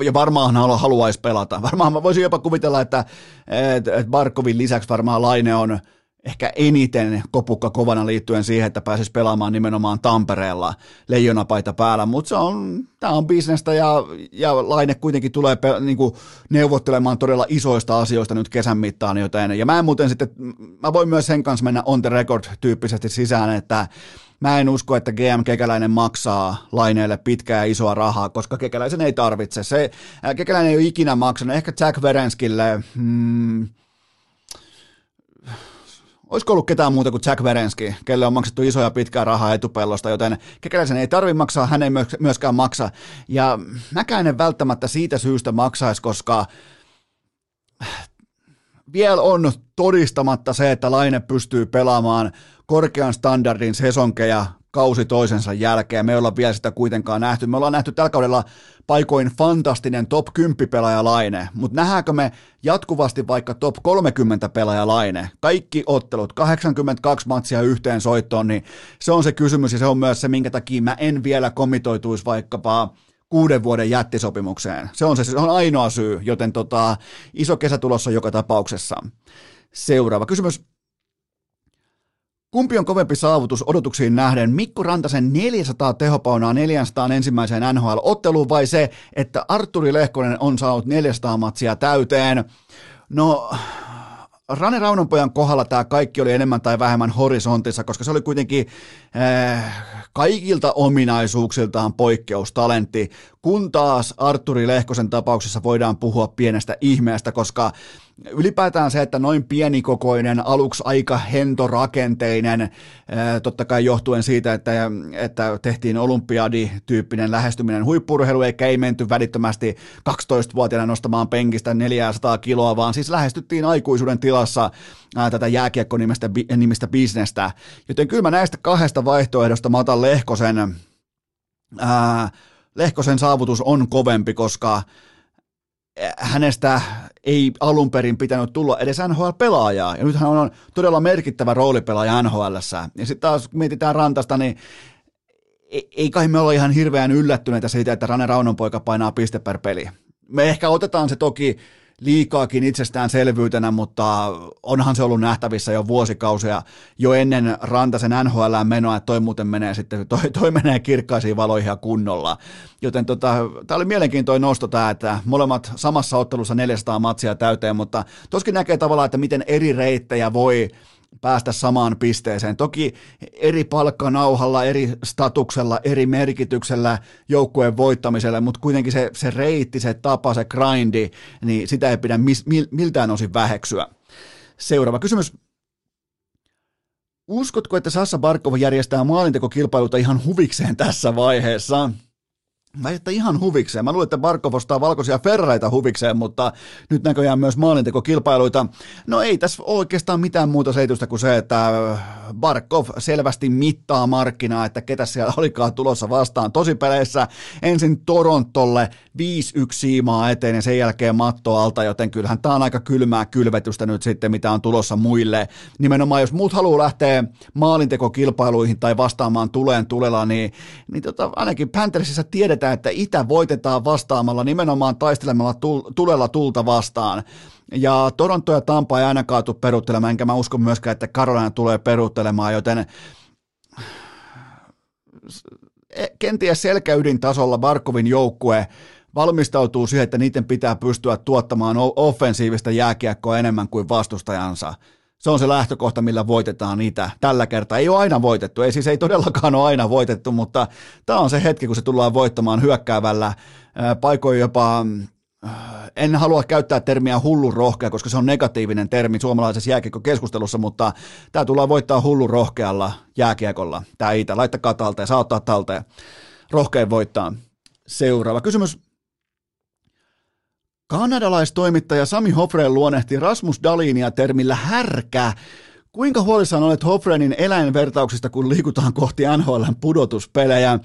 ja varmaan haluaisi pelata. Varmaan mä voisin jopa kuvitella, että, että Barkovin lisäksi varmaan Laine on ehkä eniten kopukka kovana liittyen siihen, että pääsisi pelaamaan nimenomaan Tampereella leijonapaita päällä, mutta se on, tämä on bisnestä ja, ja Laine kuitenkin tulee pe, niin kuin neuvottelemaan todella isoista asioista nyt kesän mittaan, joten, ja mä en muuten sitten, mä voin myös sen kanssa mennä on the record tyyppisesti sisään, että Mä en usko, että GM Kekäläinen maksaa laineelle pitkää isoa rahaa, koska Kekäläisen ei tarvitse. Se, Kekäläinen ei ole ikinä maksanut. Ehkä Jack Verenskille, hmm, olisiko ollut ketään muuta kuin Jack Verenski, kelle on maksettu isoja pitkää rahaa etupellosta, joten Kekäläisen ei tarvitse maksaa, hän ei myöskään maksa. Ja mäkään en välttämättä siitä syystä maksaisi, koska vielä on todistamatta se, että Laine pystyy pelaamaan korkean standardin sesonkeja kausi toisensa jälkeen. Me ei olla vielä sitä kuitenkaan nähty. Me ollaan nähty tällä kaudella paikoin fantastinen top 10 pelaajalaine, mutta nähdäänkö me jatkuvasti vaikka top 30 pelaajalaine? Kaikki ottelut, 82 matsia yhteen soittoon, niin se on se kysymys ja se on myös se, minkä takia mä en vielä komitoituisi vaikkapa kuuden vuoden jättisopimukseen. Se on se, se on ainoa syy, joten tota, iso kesä tulossa joka tapauksessa. Seuraava kysymys. Kumpi on kovempi saavutus odotuksiin nähden? Mikko Rantasen 400 tehopaunaa 400 ensimmäiseen NHL-otteluun vai se, että Arturi Lehkonen on saanut 400 matsia täyteen? No, Rane Raunonpojan kohdalla tämä kaikki oli enemmän tai vähemmän horisontissa, koska se oli kuitenkin äh, kaikilta ominaisuuksiltaan poikkeustalentti, kun taas Arturi Lehkosen tapauksessa voidaan puhua pienestä ihmeestä, koska ylipäätään se, että noin pienikokoinen, aluksi aika hentorakenteinen, totta kai johtuen siitä, että, että tehtiin olympiadi-tyyppinen lähestyminen huippurheilu, eikä ei menty välittömästi 12-vuotiaana nostamaan penkistä 400 kiloa, vaan siis lähestyttiin aikuisuuden tilassa tätä jääkiekko-nimistä nimistä bisnestä. Joten kyllä mä näistä kahdesta vaihtoehdosta mä otan Lehkosen, ää, Lehkosen saavutus on kovempi, koska hänestä ei alun perin pitänyt tulla edes NHL-pelaajaa, ja nyt hän on todella merkittävä roolipelaaja NHL. Ja sitten taas mietitään Rantasta, niin ei kai me olla ihan hirveän yllättyneitä siitä, että Rane Raunonpoika painaa piste per peli. Me ehkä otetaan se toki liikaakin itsestäänselvyytenä, mutta onhan se ollut nähtävissä jo vuosikausia jo ennen Rantasen NHL menoa, että toi muuten menee sitten, toi, toi menee kirkkaisiin valoihin ja kunnolla. Joten tota, tämä oli mielenkiintoinen nosto tämä, että molemmat samassa ottelussa 400 matsia täyteen, mutta toskin näkee tavallaan, että miten eri reittejä voi päästä samaan pisteeseen. Toki eri palkkanauhalla, eri statuksella, eri merkityksellä joukkueen voittamiselle, mutta kuitenkin se, se reitti, se tapa, se grindi, niin sitä ei pidä mis, mil, miltään osin väheksyä. Seuraava kysymys. Uskotko, että Sassa Barkov järjestää maalintekokilpailuta ihan huvikseen tässä vaiheessa? Mä että ihan huvikseen. Mä luulen, että Barkov ostaa valkoisia ferraita huvikseen, mutta nyt näköjään myös maalintekokilpailuita. No ei tässä oikeastaan mitään muuta selitystä kuin se, että Barkov selvästi mittaa markkinaa, että ketä siellä olikaan tulossa vastaan tosipeleissä. Ensin Torontolle 5-1 siimaa eteen ja sen jälkeen matto alta, joten kyllähän tämä on aika kylmää kylvetystä nyt sitten, mitä on tulossa muille. Nimenomaan jos muut haluaa lähteä maalintekokilpailuihin tai vastaamaan tuleen tulella, niin, niin tota, ainakin Panthersissä tiedetään, että Itä voitetaan vastaamalla nimenomaan taistelemalla tulella tulta vastaan. Ja Toronto ja Tampa ei ainakaan tule peruuttelemaan, enkä mä usko myöskään, että Carolina tulee peruuttelemaan, joten e, kenties selkäydin tasolla Barkovin joukkue valmistautuu siihen, että niiden pitää pystyä tuottamaan offensiivista jääkiekkoa enemmän kuin vastustajansa. Se on se lähtökohta, millä voitetaan niitä tällä kertaa. Ei ole aina voitettu, ei siis ei todellakaan ole aina voitettu, mutta tämä on se hetki, kun se tullaan voittamaan hyökkäävällä, paikoin jopa en halua käyttää termiä hullun rohkea, koska se on negatiivinen termi suomalaisessa jääkiekkokeskustelussa, mutta tämä tullaan voittaa hullun rohkealla jääkiekolla. Tämä Itä, laittakaa talteen, saa ottaa talteen. Rohkein voittaa. Seuraava kysymys. Kanadalaistoimittaja Sami Hofreen luonnehti Rasmus Dalinia termillä härkä. Kuinka huolissaan olet Hofreenin eläinvertauksista, kun liikutaan kohti NHLn pudotuspelejä?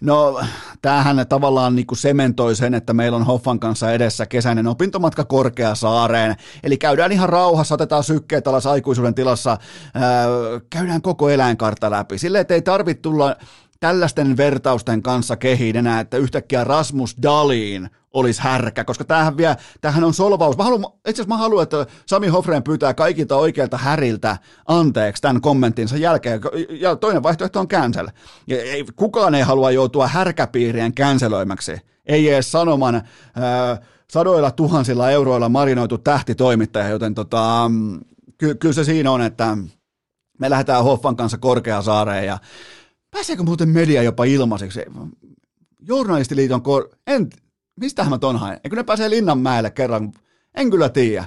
No, tämähän tavallaan niin kuin sementoi sen, että meillä on Hoffan kanssa edessä kesäinen opintomatka Korkeasaareen. Eli käydään ihan rauhassa, otetaan sykkeet alas aikuisuuden tilassa, ää, käydään koko eläinkartta läpi. Silleen, että ei tarvitse tulla tällaisten vertausten kanssa kehiin enää, että yhtäkkiä Rasmus Daliin olisi härkä, koska tämähän, vie, tämähän on solvaus. Mä haluan, itse asiassa mä haluan, että Sami Hofreen pyytää kaikilta oikeilta häriltä anteeksi tämän kommenttinsa jälkeen, ja toinen vaihtoehto on cancel. Ja ei, kukaan ei halua joutua härkäpiirien canceloimaksi. Ei edes sanoman äh, sadoilla tuhansilla euroilla marinoitu tähtitoimittaja, joten tota, ky- kyllä se siinä on, että me lähdetään Hoffan kanssa Korkeasaareen ja pääseekö muuten media jopa ilmaiseksi? Journalistiliiton, kor- en, mistähän mä ton haen? Eikö ne pääsee Linnanmäelle kerran? En kyllä tiedä.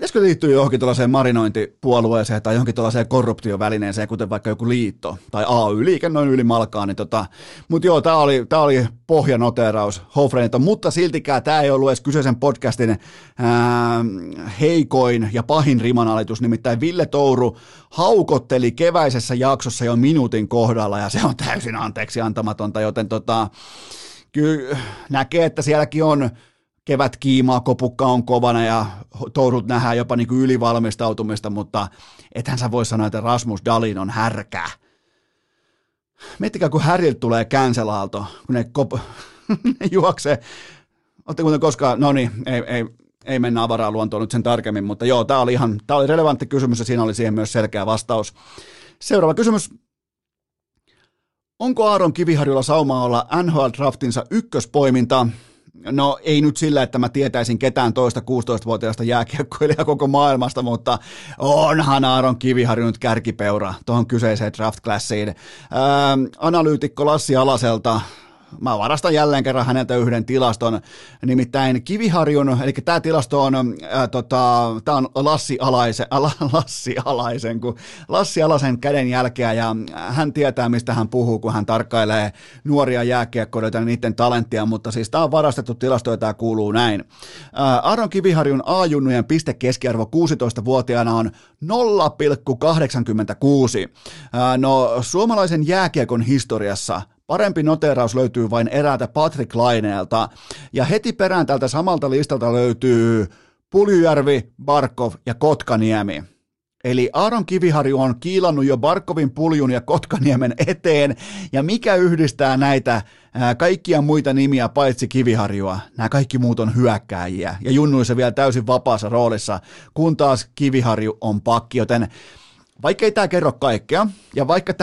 Pitäisikö liittyä johonkin tuollaiseen marinointipuolueeseen tai johonkin tuollaiseen korruptiovälineeseen, kuten vaikka joku liitto tai AY-liike noin yli malkaan. Niin tota, mutta joo, tämä oli, tää oli pohjanoteraus Hofrenilta, mutta siltikään tämä ei ollut edes kyseisen podcastin ää, heikoin ja pahin rimanalitus, nimittäin Ville Touru haukotteli keväisessä jaksossa jo minuutin kohdalla ja se on täysin anteeksi antamatonta, joten tota, kyllä näkee, että sielläkin on kevät kiimaa, kopukka on kovana ja toudut nähdään jopa niin kuin ylivalmistautumista, mutta ethän sä voi sanoa, että Rasmus Dalin on härkää. Miettikää, kun Häriltä tulee känselaalto, kun ne, kop- ne juoksee. Olette kuten koskaan, no niin, ei, ei, ei mennä avaraan luontoon nyt sen tarkemmin, mutta joo, tämä oli ihan, tämä oli relevantti kysymys ja siinä oli siihen myös selkeä vastaus. Seuraava kysymys. Onko Aaron Kiviharjulla saumaa olla NHL-draftinsa ykköspoiminta? No ei nyt sillä, että mä tietäisin ketään toista 16-vuotiaasta jääkiekkoilijaa koko maailmasta, mutta onhan Aaron Kiviharju nyt kärkipeura tuohon kyseiseen draft-klassiin. Analyytikko Lassi Alaselta mä varastan jälleen kerran häneltä yhden tilaston, nimittäin Kiviharjun, eli tämä tilasto on, ää, tota, tää on Lassi Alaisen, ala, Lassi Alaisen, kun Lassi Alaisen käden jälkeä, ja hän tietää, mistä hän puhuu, kun hän tarkkailee nuoria jääkiekkoilijoita ja niiden talenttia, mutta siis tämä on varastettu tilasto, ja tämä kuuluu näin. Ää, Aron Kiviharjun A-junnujen pistekeskiarvo 16-vuotiaana on 0,86. Ää, no, suomalaisen jääkiekon historiassa Parempi noteraus löytyy vain eräältä Patrick Laineelta. Ja heti perään tältä samalta listalta löytyy Puljujärvi, Barkov ja Kotkaniemi. Eli Aaron Kiviharju on kiilannut jo Barkovin, Puljun ja Kotkaniemen eteen, ja mikä yhdistää näitä ää, kaikkia muita nimiä paitsi Kiviharjua? Nämä kaikki muut on hyökkääjiä, ja junnuissa vielä täysin vapaassa roolissa, kun taas Kiviharju on pakki, joten vaikka ei tämä kerro kaikkea, ja vaikka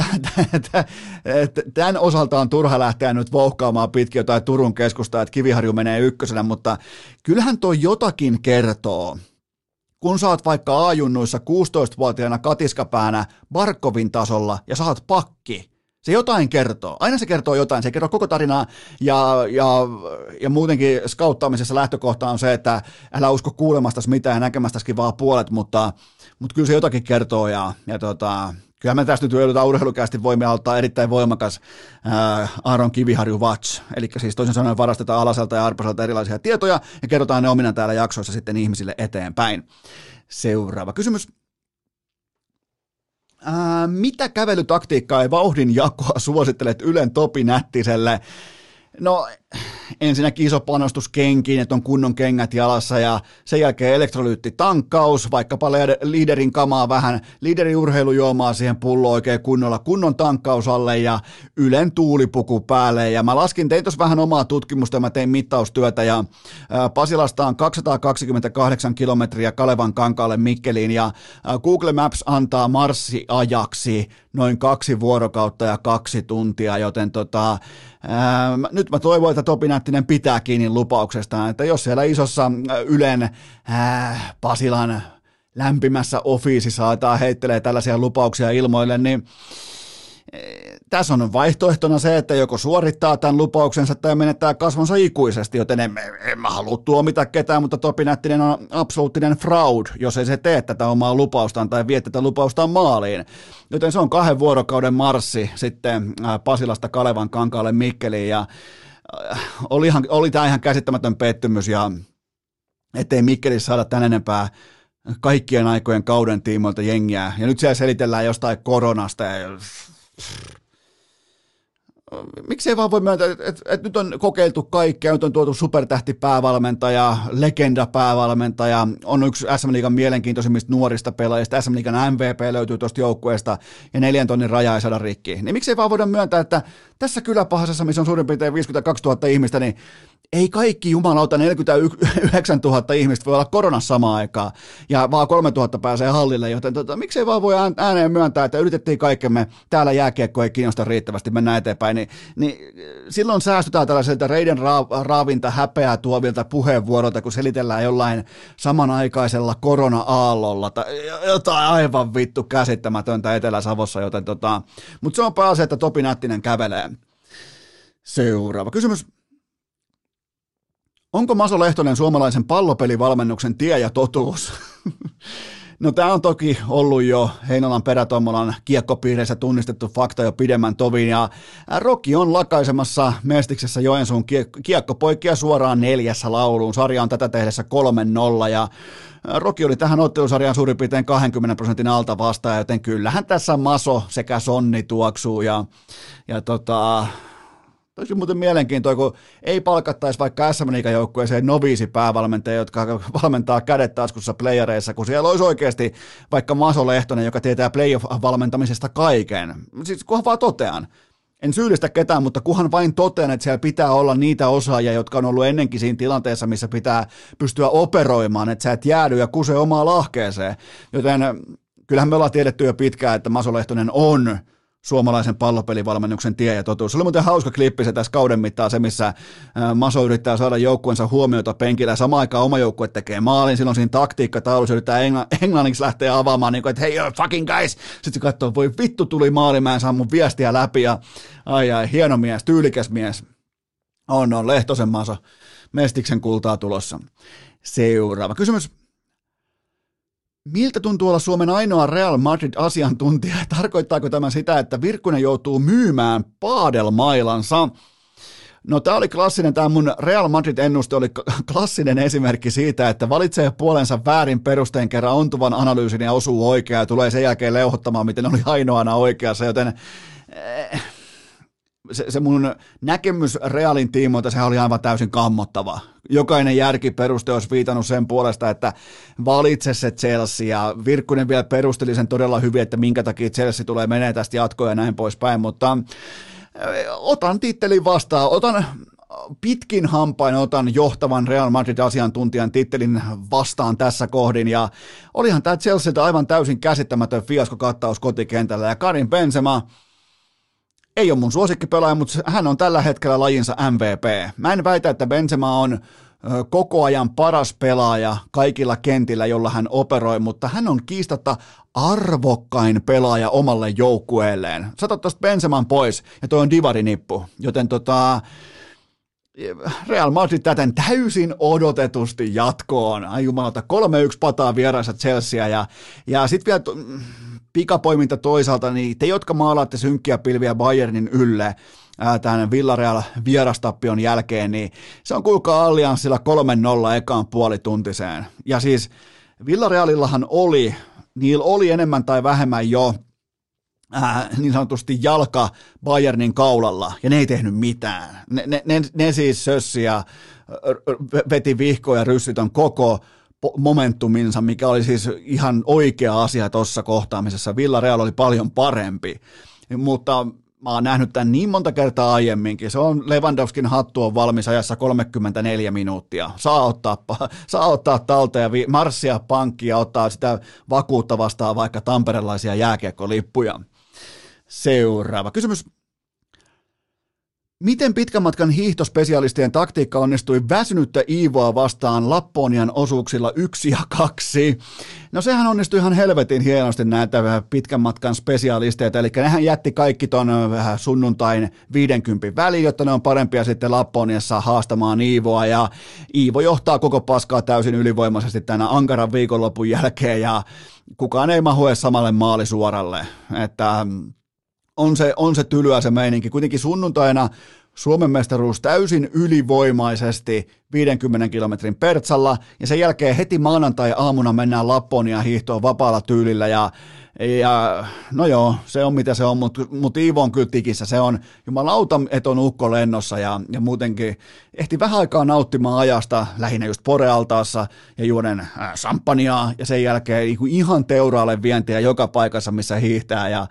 tämän osalta on turha lähteä nyt vouhkaamaan pitkin jotain Turun keskustaa, että Kiviharju menee ykkösenä, mutta kyllähän tuo jotakin kertoo. Kun saat vaikka ajunnuissa 16-vuotiaana katiskapäänä Barkovin tasolla ja saat pakki, se jotain kertoo. Aina se kertoo jotain. Se kertoo koko tarinaa ja, ja, ja muutenkin skauttaamisessa lähtökohta on se, että älä usko kuulemastasi mitään ja näkemästäskin vaan puolet, mutta, mutta kyllä se jotakin kertoo ja, ja tota, kyllä me tästä nyt joudutaan urheilukästi voimme auttaa erittäin voimakas ää, Aaron Kiviharju Watch. Eli siis toisin sanoen varastetaan Alaselta ja Arposelta erilaisia tietoja ja kerrotaan ne omina täällä jaksoissa sitten ihmisille eteenpäin. Seuraava kysymys. Ää, mitä kävelytaktiikkaa ja vauhdin jakoa suosittelet Ylen Topi Nättiselle? No ensinnäkin iso panostus kenkiin, että on kunnon kengät jalassa ja sen jälkeen elektrolyyttitankkaus, vaikkapa liiderin kamaa vähän, liiderin urheilujuomaa siihen pulloon oikein kunnolla, kunnon tankkaus alle ja Ylen tuulipuku päälle. Ja mä laskin, tein tuossa vähän omaa tutkimusta, mä tein mittaustyötä ja Pasilasta on 228 kilometriä Kalevan kankaalle Mikkeliin ja Google Maps antaa marssiajaksi noin kaksi vuorokautta ja kaksi tuntia, joten tota, ää, nyt mä toivon, että Topi Nättinen pitää kiinni lupauksestaan, että jos siellä isossa Ylen ää, Pasilan lämpimässä ofiisissa aletaan heittelee tällaisia lupauksia ilmoille, niin tässä on vaihtoehtona se, että joko suorittaa tämän lupauksensa tai menettää kasvonsa ikuisesti, joten en, en mä halua tuomita ketään, mutta Topi Nättinen on absoluuttinen fraud, jos ei se tee tätä omaa lupaustaan tai vie tätä lupaustaan maaliin. Joten se on kahden vuorokauden marssi sitten Pasilasta Kalevan kankaalle Mikkeliin ja olihan, oli tämä ihan käsittämätön pettymys ja ettei Mikkelissä saada tän enempää kaikkien aikojen kauden tiimoilta jengiä. Ja nyt siellä selitellään jostain koronasta ja Miksi ei vaan voi myöntää, että, että, että nyt on kokeiltu kaikkea, nyt on tuotu supertähtipäävalmentaja, legendapäävalmentaja, on yksi SM Liigan mielenkiintoisimmista nuorista pelaajista, SM Liigan MVP löytyy tuosta joukkueesta ja neljän tonnin raja ei saada rikki. Niin miksi ei vaan voida myöntää, että tässä kyläpahasessa, missä on suurin piirtein 52 000 ihmistä, niin ei kaikki jumalauta 49 000 ihmistä voi olla koronassa samaan aikaan ja vaan 3 000 pääsee hallille, joten tota, miksei vaan voi ääneen myöntää, että yritettiin kaikkemme, täällä jääkiekko ei kiinnosta riittävästi, mennä eteenpäin, niin, niin silloin säästytään tällaiselta reiden ra- raavinta häpeää tuovilta puheenvuoroilta, kun selitellään jollain samanaikaisella korona-aallolla tai jotain aivan vittu käsittämätöntä Etelä-Savossa, joten tota, mutta se on pääasia, että Topi Nättinen kävelee. Seuraava kysymys. Onko Maso Lehtonen suomalaisen pallopelivalmennuksen tie ja totuus? No tämä on toki ollut jo Heinolan perätommolan kiekkopiireissä tunnistettu fakta jo pidemmän tovin ja Roki on lakaisemassa Mestiksessä Joensuun kiekkopoikkia suoraan neljässä lauluun. Sarja on tätä tehdessä 3-0 ja Roki oli tähän ottelusarjaan suurin piirtein 20 prosentin alta vastaan, joten kyllähän tässä Maso sekä Sonni tuoksuu ja, ja tota, Olisi muuten mielenkiintoa, kun ei palkattaisi vaikka SM joukkueeseen noviisipäävalmentajia, jotka valmentaa kädet taskussa playereissa, kun siellä olisi oikeasti vaikka Maso Lehtonen, joka tietää playoff-valmentamisesta kaiken. Siis kunhan vaan totean. En syyllistä ketään, mutta kuhan vain totean, että siellä pitää olla niitä osaajia, jotka on ollut ennenkin siinä tilanteessa, missä pitää pystyä operoimaan, että sä et jäädy ja kuse omaa lahkeeseen. Joten kyllähän me ollaan tiedetty jo pitkään, että Maso Lehtonen on suomalaisen pallopelivalmennuksen tie ja totuus. Se oli muuten hauska klippi se tässä kauden mittaan, se missä Maso yrittää saada joukkueensa huomiota penkillä ja samaan aikaan oma joukkue tekee maalin, silloin siinä taktiikkataulussa yrittää engl- englanniksi lähteä avaamaan, niin kuin, että hei fucking guys, sitten se katsoo, voi vittu tuli maali, mä en saa mun viestiä läpi ja ai ai, hieno mies, tyylikäs mies. On, on, Lehtosen maassa Mestiksen kultaa tulossa. Seuraava kysymys. Miltä tuntuu olla Suomen ainoa Real Madrid-asiantuntija? Tarkoittaako tämä sitä, että Virkkunen joutuu myymään paadelmailansa? No tämä oli klassinen, tämä mun Real Madrid-ennuste oli klassinen esimerkki siitä, että valitsee puolensa väärin perusteen kerran ontuvan analyysin ja osuu oikeaa ja tulee sen jälkeen leuhottamaan, miten oli ainoana oikeassa, joten eh, se, se mun näkemys Realin tiimoilta, se oli aivan täysin kammottava. Jokainen järkiperuste olisi viitannut sen puolesta, että valitse se Chelsea, ja Virkkunen vielä perusteli sen todella hyvin, että minkä takia Chelsea tulee menee tästä jatkoa ja näin poispäin, mutta otan tittelin vastaan, otan pitkin hampain otan johtavan Real Madrid-asiantuntijan tittelin vastaan tässä kohdin, ja olihan tämä Chelsea aivan täysin käsittämätön fiaskokattaus kotikentällä, ja Karin Benzema, ei ole mun suosikkipelaaja, mutta hän on tällä hetkellä lajinsa MVP. Mä en väitä, että Benzema on koko ajan paras pelaaja kaikilla kentillä, jolla hän operoi, mutta hän on kiistatta arvokkain pelaaja omalle joukkueelleen. Sata tuosta Benzeman pois, ja toi on divarinippu, joten tota, Real Madrid täten täysin odotetusti jatkoon. Ai jumalauta, 3-1 pataa vieraissa Chelsea ja, ja sitten vielä pikapoiminta toisaalta, niin te, jotka maalaatte synkkiä pilviä Bayernin ylle, tämän Villareal vierastappion jälkeen, niin se on kuulkaa Allianssilla 3-0 ekaan puolituntiseen. Ja siis Villarealillahan oli, niillä oli enemmän tai vähemmän jo äh, niin sanotusti jalka Bayernin kaulalla, ja ne ei tehnyt mitään. Ne, ne, ne, ne siis sössi ja veti vihkoja ryssytön koko momentuminsa, mikä oli siis ihan oikea asia tuossa kohtaamisessa. Villarreal oli paljon parempi, mutta mä oon nähnyt tämän niin monta kertaa aiemminkin. Se on Lewandowskin hattu on valmis ajassa 34 minuuttia. Saa ottaa, saa ottaa talta ja marssia pankkia ottaa sitä vakuutta vastaan vaikka tamperelaisia jääkiekkolippuja. Seuraava kysymys. Miten pitkän matkan hiihtospesialistien taktiikka onnistui väsynyttä Iivoa vastaan Lapponian osuuksilla yksi ja kaksi? No sehän onnistui ihan helvetin hienosti näitä pitkän matkan spesialisteita, eli nehän jätti kaikki ton äh, sunnuntain 50 väliin, jotta ne on parempia sitten Lapponiassa haastamaan Iivoa, ja Iivo johtaa koko paskaa täysin ylivoimaisesti tänä Ankaran viikonlopun jälkeen, ja kukaan ei mahu edes samalle maalisuoralle, että on se, on se tylyä se meininki. Kuitenkin sunnuntaina Suomen mestaruus täysin ylivoimaisesti 50 kilometrin pertsalla, ja sen jälkeen heti maanantai-aamuna mennään Lapponia hiihtoon vapaalla tyylillä, ja ja no joo, se on mitä se on, mutta mut Iivo on kyllä tikissä. Se on jumalauta, että on ukko lennossa. Ja, ja muutenkin ehti vähän aikaa nauttimaan ajasta, lähinnä just porealtaassa ja juoden äh, ja sen jälkeen niin ihan teuraalle vientiä joka paikassa, missä hiihtää. Ja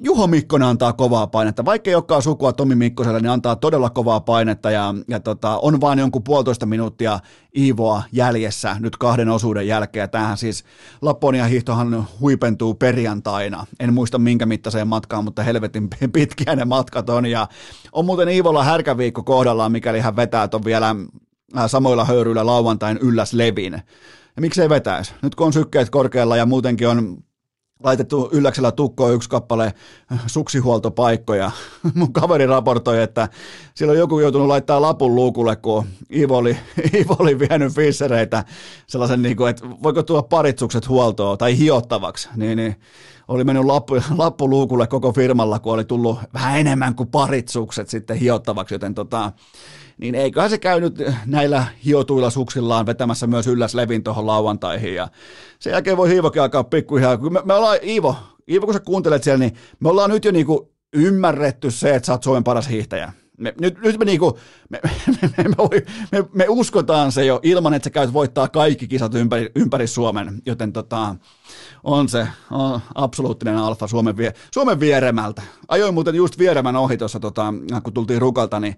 Juho Mikkonen antaa kovaa painetta. Vaikka ei olekaan sukua Tomi Mikkoselle, niin antaa todella kovaa painetta. Ja, ja tota, on vain jonkun puolitoista minuuttia Iivoa jäljessä nyt kahden osuuden jälkeen. Tämähän siis Lapponia hiihtohan huipentuu perjantaina. En muista minkä mittaiseen matkaan, mutta helvetin pitkiä ne matkat on. Ja on muuten Iivolla härkäviikko kohdallaan, mikäli hän vetää ton vielä äh, samoilla höyryillä lauantain ylläs levin. Ja miksei vetäisi? Nyt kun on sykkeet korkealla ja muutenkin on laitettu ylläksellä tukkoon yksi kappale suksihuoltopaikkoja. Mun kaveri raportoi, että siellä on joku joutunut laittaa lapun luukulle, kun Ivo oli, Ivo oli vienyt fissereitä sellaisen, niin kuin, että voiko tuoda paritsukset huoltoon tai hiottavaksi. Niin, niin oli mennyt lappu, lappu luukulle koko firmalla, kun oli tullut vähän enemmän kuin paritsukset sitten hiottavaksi, joten tota, niin eiköhän se käynyt näillä hiotuilla suksillaan vetämässä myös ylläs levin tuohon lauantaihin ja sen jälkeen voi Iivokin alkaa pikkuhiljaa, me, me ollaan Iivo, Iivo kun sä kuuntelet siellä, niin me ollaan nyt jo niinku ymmärretty se, että sä oot Suomen paras hiihtäjä. Me, nyt, nyt me, niinku, me, me, me, me, me, me, uskotaan se jo ilman, että sä käyt voittaa kaikki kisat ympäri, ympäri Suomen, joten tota, on se on absoluuttinen alfa Suomen, vie, Suomen vieremältä. Ajoin muuten just vieremän ohi tuossa, tota, kun tultiin rukalta, niin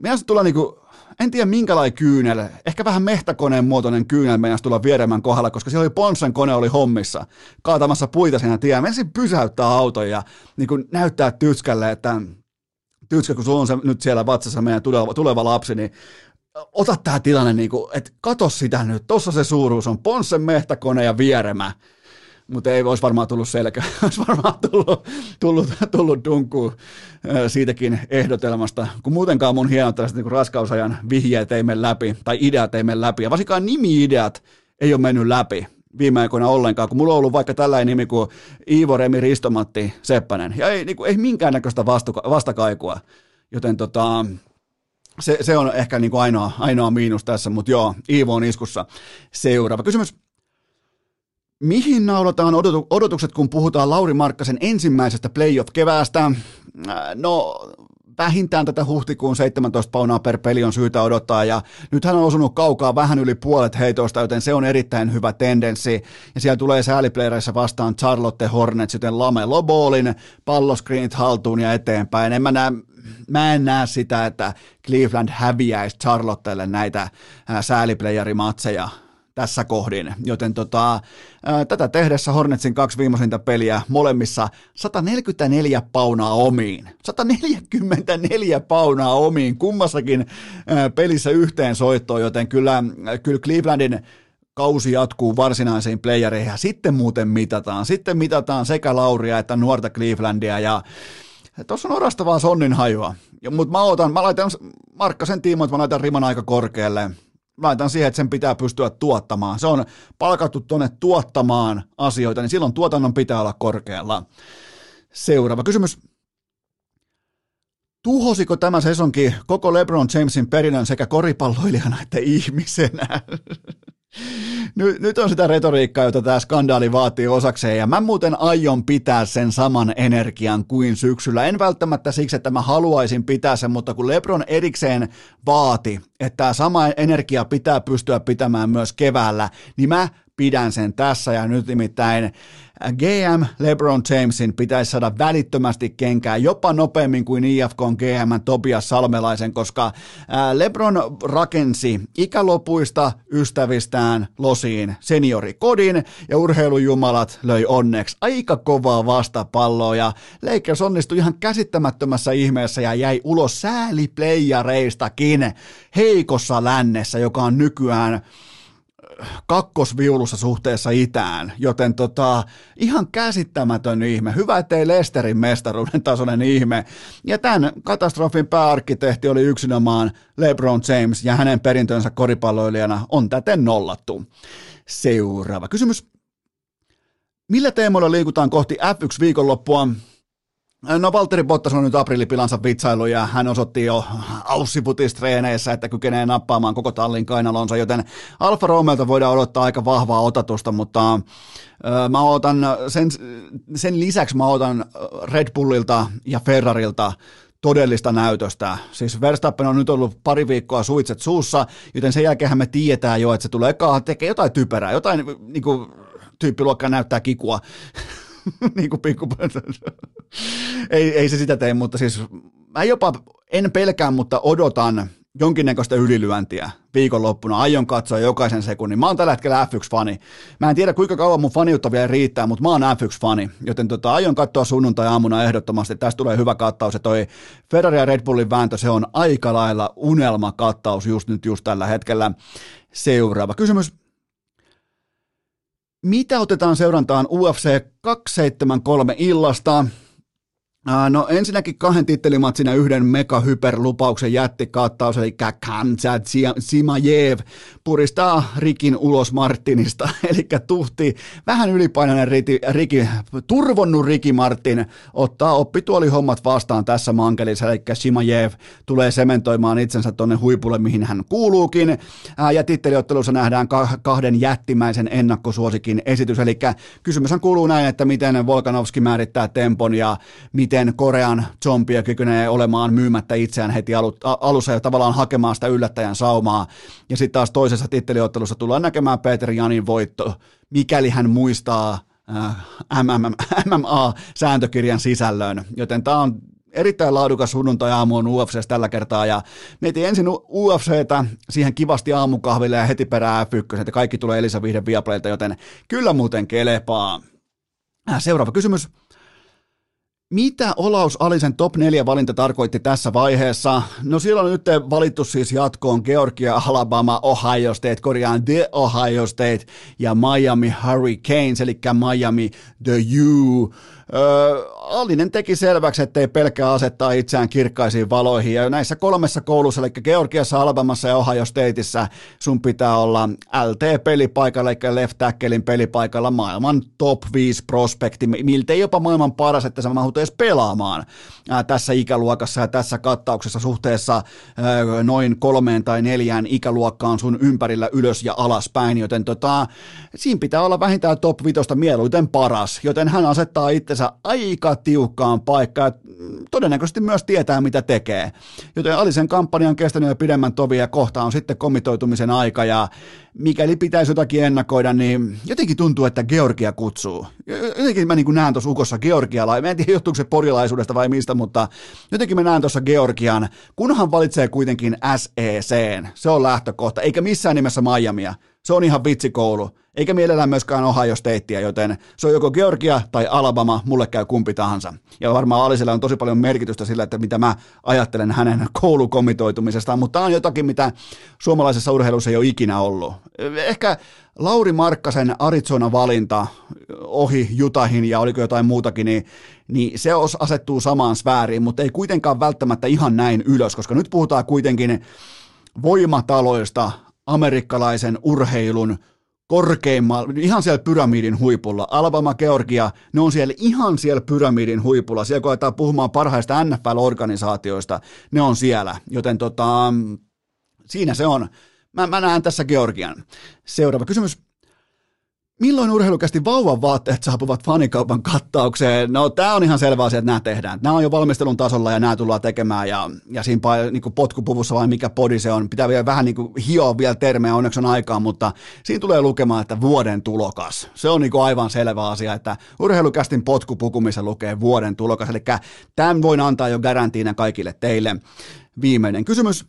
meidän tulla niinku, en tiedä minkälainen kyynel, ehkä vähän mehtäkoneen muotoinen kyynel meidän tulla vieremän kohdalla, koska siellä oli Ponsen kone oli hommissa, kaatamassa puita siinä tien. Meidän pysäyttää auton ja niin kuin näyttää tytskälle, että tytskä, kun sulla on se nyt siellä vatsassa meidän tuleva, tuleva lapsi, niin ota tämä tilanne, niin että kato sitä nyt, tuossa se suuruus on Ponsen mehtäkone ja vieremä. Mutta ei olisi varmaan tullut selkä, olisi varmaan tullut, tullut, tullut dunkku siitäkin ehdotelmasta, kun muutenkaan mun hienot tällaiset niin raskausajan vihjeet ei mene läpi, tai ideat ei mene läpi, ja varsinkaan nimi-ideat ei ole mennyt läpi viime aikoina ollenkaan, kun mulla on ollut vaikka tällainen nimi kuin Iivo Remi Ristomatti Seppänen, ja ei, niin kuin, ei minkäännäköistä vastuka, vastakaikua, joten tota, se, se on ehkä niin kuin ainoa, ainoa miinus tässä, mutta joo, Iivo on iskussa. Seuraava kysymys. Mihin naulataan odotukset, kun puhutaan Lauri Markkasen ensimmäisestä playoff-keväästä? Äh, no, vähintään tätä huhtikuun 17 paunaa per peli on syytä odottaa, ja nyt hän on osunut kaukaa vähän yli puolet heitoista, joten se on erittäin hyvä tendenssi, ja siellä tulee sääliplayereissa vastaan Charlotte Hornets, joten Lame Lobolin, palloscreenit haltuun ja eteenpäin. En mä näe mä en näe sitä, että Cleveland häviäisi Charlottelle näitä sääliplayerimatseja tässä kohdin, joten tota, ää, tätä tehdessä Hornetsin kaksi viimeisintä peliä molemmissa 144 paunaa omiin. 144 paunaa omiin kummassakin ää, pelissä yhteen soittoon, joten kyllä, kyllä Clevelandin kausi jatkuu varsinaisiin playereihin ja sitten muuten mitataan. Sitten mitataan sekä Lauria että nuorta Clevelandia ja Tuossa on orastavaa sonnin hajua, mutta mä, otan, mä laitan Markkasen tiimoin, että mä laitan riman aika korkealle. Laitan siihen, että sen pitää pystyä tuottamaan. Se on palkattu tuonne tuottamaan asioita, niin silloin tuotannon pitää olla korkealla. Seuraava kysymys. Tuhosiko tämä sesonki koko LeBron Jamesin perinnön sekä koripalloilijana että ihmisenä? Nyt, nyt on sitä retoriikkaa, jota tämä skandaali vaatii osakseen, ja mä muuten aion pitää sen saman energian kuin syksyllä. En välttämättä siksi, että mä haluaisin pitää sen, mutta kun Lebron erikseen vaati, että tämä sama energia pitää pystyä pitämään myös keväällä, niin mä pidän sen tässä. Ja nyt nimittäin GM LeBron Jamesin pitäisi saada välittömästi kenkää jopa nopeammin kuin IFK GM Tobias Salmelaisen, koska LeBron rakensi ikälopuista ystävistään losiin seniorikodin ja urheilujumalat löi onneksi aika kovaa vastapalloa. Ja Lakers onnistui ihan käsittämättömässä ihmeessä ja jäi ulos sääliplayareistakin heikossa lännessä, joka on nykyään kakkosviulussa suhteessa itään, joten tota, ihan käsittämätön ihme. Hyvä, ettei Lesterin mestaruuden tasoinen ihme. Ja tämän katastrofin pääarkkitehti oli yksinomaan LeBron James ja hänen perintönsä koripalloilijana on täten nollattu. Seuraava kysymys. Millä teemoilla liikutaan kohti F1 viikonloppua? No Valtteri Bottas on nyt aprillipilansa vitsailu ja hän osoitti jo aussiputistreeneissä, että kykenee nappaamaan koko tallin kainalonsa, joten Alfa Romeolta voidaan odottaa aika vahvaa otatusta, mutta äh, mä otan sen, sen lisäksi mä otan Red Bullilta ja Ferrarilta todellista näytöstä. Siis Verstappen on nyt ollut pari viikkoa suitset suussa, joten sen jälkeen me tiedetään jo, että se tulee tekee jotain typerää, jotain niin kuin, tyyppiluokkaa näyttää kikua. niin kuin pikku... ei, ei se sitä tee, mutta siis mä jopa en pelkää, mutta odotan jonkinnäköistä ylilyöntiä viikonloppuna. Aion katsoa jokaisen sekunnin. Mä oon tällä hetkellä F1-fani. Mä en tiedä kuinka kauan mun faniutta vielä riittää, mutta mä oon F1-fani. Joten tota, aion katsoa sunnuntai-aamuna ehdottomasti. Tästä tulee hyvä kattaus. Ja toi Ferrari ja Red Bullin vääntö, se on aika lailla unelmakattaus just nyt just tällä hetkellä. Seuraava kysymys. Mitä otetaan seurantaan UFC 273 illasta? No ensinnäkin kahden tittelimatsin yhden mega-hyperlupauksen jättikattaus, eli Kamzat Simajev puristaa Rikin ulos Martinista, eli tuhti vähän ylipainoinen Riki, Riki, turvonnut Riki Martin ottaa oppituolihommat vastaan tässä mankelissa, eli Simajev tulee sementoimaan itsensä tuonne huipulle, mihin hän kuuluukin, ja titteliottelussa nähdään kahden jättimäisen ennakkosuosikin esitys, eli kysymys kuuluu näin, että miten Volkanovski määrittää tempon ja miten miten Korean zombia kykenee olemaan myymättä itseään heti alu, alussa ja tavallaan hakemaan sitä yllättäjän saumaa. Ja sitten taas toisessa titteliottelussa tullaan näkemään Peter Janin voitto, mikäli hän muistaa äh, MMA-sääntökirjan sisällön. Joten tämä on erittäin laadukas sunnuntai-aamu on UFC tällä kertaa ja mietin ensin UFCtä siihen kivasti aamukahville ja heti perään F1, että kaikki tulee Elisa Vihden Viaplaylta, joten kyllä muuten kelepaa. Äh, seuraava kysymys. Mitä Olaus Alisen top 4 valinta tarkoitti tässä vaiheessa? No silloin nyt valittu siis jatkoon Georgia, Alabama, Ohio State, korjaan The Ohio State ja Miami Hurricanes, eli Miami The U. Alinen teki selväksi, ettei pelkää asettaa itseään kirkkaisiin valoihin. Ja näissä kolmessa koulussa, eli Georgiassa, Alabamassa ja Ohio Stateissa, sun pitää olla LT-pelipaikalla, eli left tacklein pelipaikalla maailman top 5 prospekti, miltei jopa maailman paras, että sä mahut edes pelaamaan tässä ikäluokassa ja tässä kattauksessa suhteessa noin kolmeen tai neljään ikäluokkaan sun ympärillä ylös ja alaspäin, joten tota, siinä pitää olla vähintään top 5 mieluiten paras, joten hän asettaa itsensä aika tiukkaan paikkaan todennäköisesti myös tietää, mitä tekee. Joten Alisen kampanja on kestänyt jo pidemmän tovia ja kohta on sitten komitoitumisen aika ja mikäli pitäisi jotakin ennakoida, niin jotenkin tuntuu, että Georgia kutsuu. Jotenkin mä niin näen tuossa ukossa Georgialla, mä en tiedä johtuuko se porilaisuudesta vai mistä, mutta jotenkin mä näen tuossa Georgian, kunhan valitsee kuitenkin SEC, se on lähtökohta, eikä missään nimessä Miamia. Se on ihan vitsikoulu eikä mielellään myöskään Ohio Statea, joten se on joko Georgia tai Alabama, mulle käy kumpi tahansa. Ja varmaan Aliselle on tosi paljon merkitystä sillä, että mitä mä ajattelen hänen koulukomitoitumisestaan, mutta tämä on jotakin, mitä suomalaisessa urheilussa ei ole ikinä ollut. Ehkä Lauri Markkasen Arizona-valinta ohi Jutahin ja oliko jotain muutakin, niin, niin se asettuu samaan sfääriin, mutta ei kuitenkaan välttämättä ihan näin ylös, koska nyt puhutaan kuitenkin voimataloista amerikkalaisen urheilun korkeimmalla, ihan siellä pyramidin huipulla. Alabama, Georgia, ne on siellä ihan siellä pyramidin huipulla. Siellä kun puhumaan parhaista NFL-organisaatioista, ne on siellä. Joten tota, siinä se on. Mä, mä näen tässä Georgian. Seuraava kysymys. Milloin urheilukästi vauvan vaatteet saapuvat fanikaupan kattaukseen? No tämä on ihan selvä asia, että nämä tehdään. Nämä on jo valmistelun tasolla ja nämä tullaan tekemään ja, ja siinä niin potkupuvussa vai mikä podi se on. Pitää vielä vähän niin kuin hioa vielä termejä, onneksi on aikaa, mutta siinä tulee lukemaan, että vuoden tulokas. Se on niin kuin aivan selvä asia, että urheilukästin potkupuku, missä lukee vuoden tulokas. Eli tämän voin antaa jo garantiina kaikille teille. Viimeinen kysymys.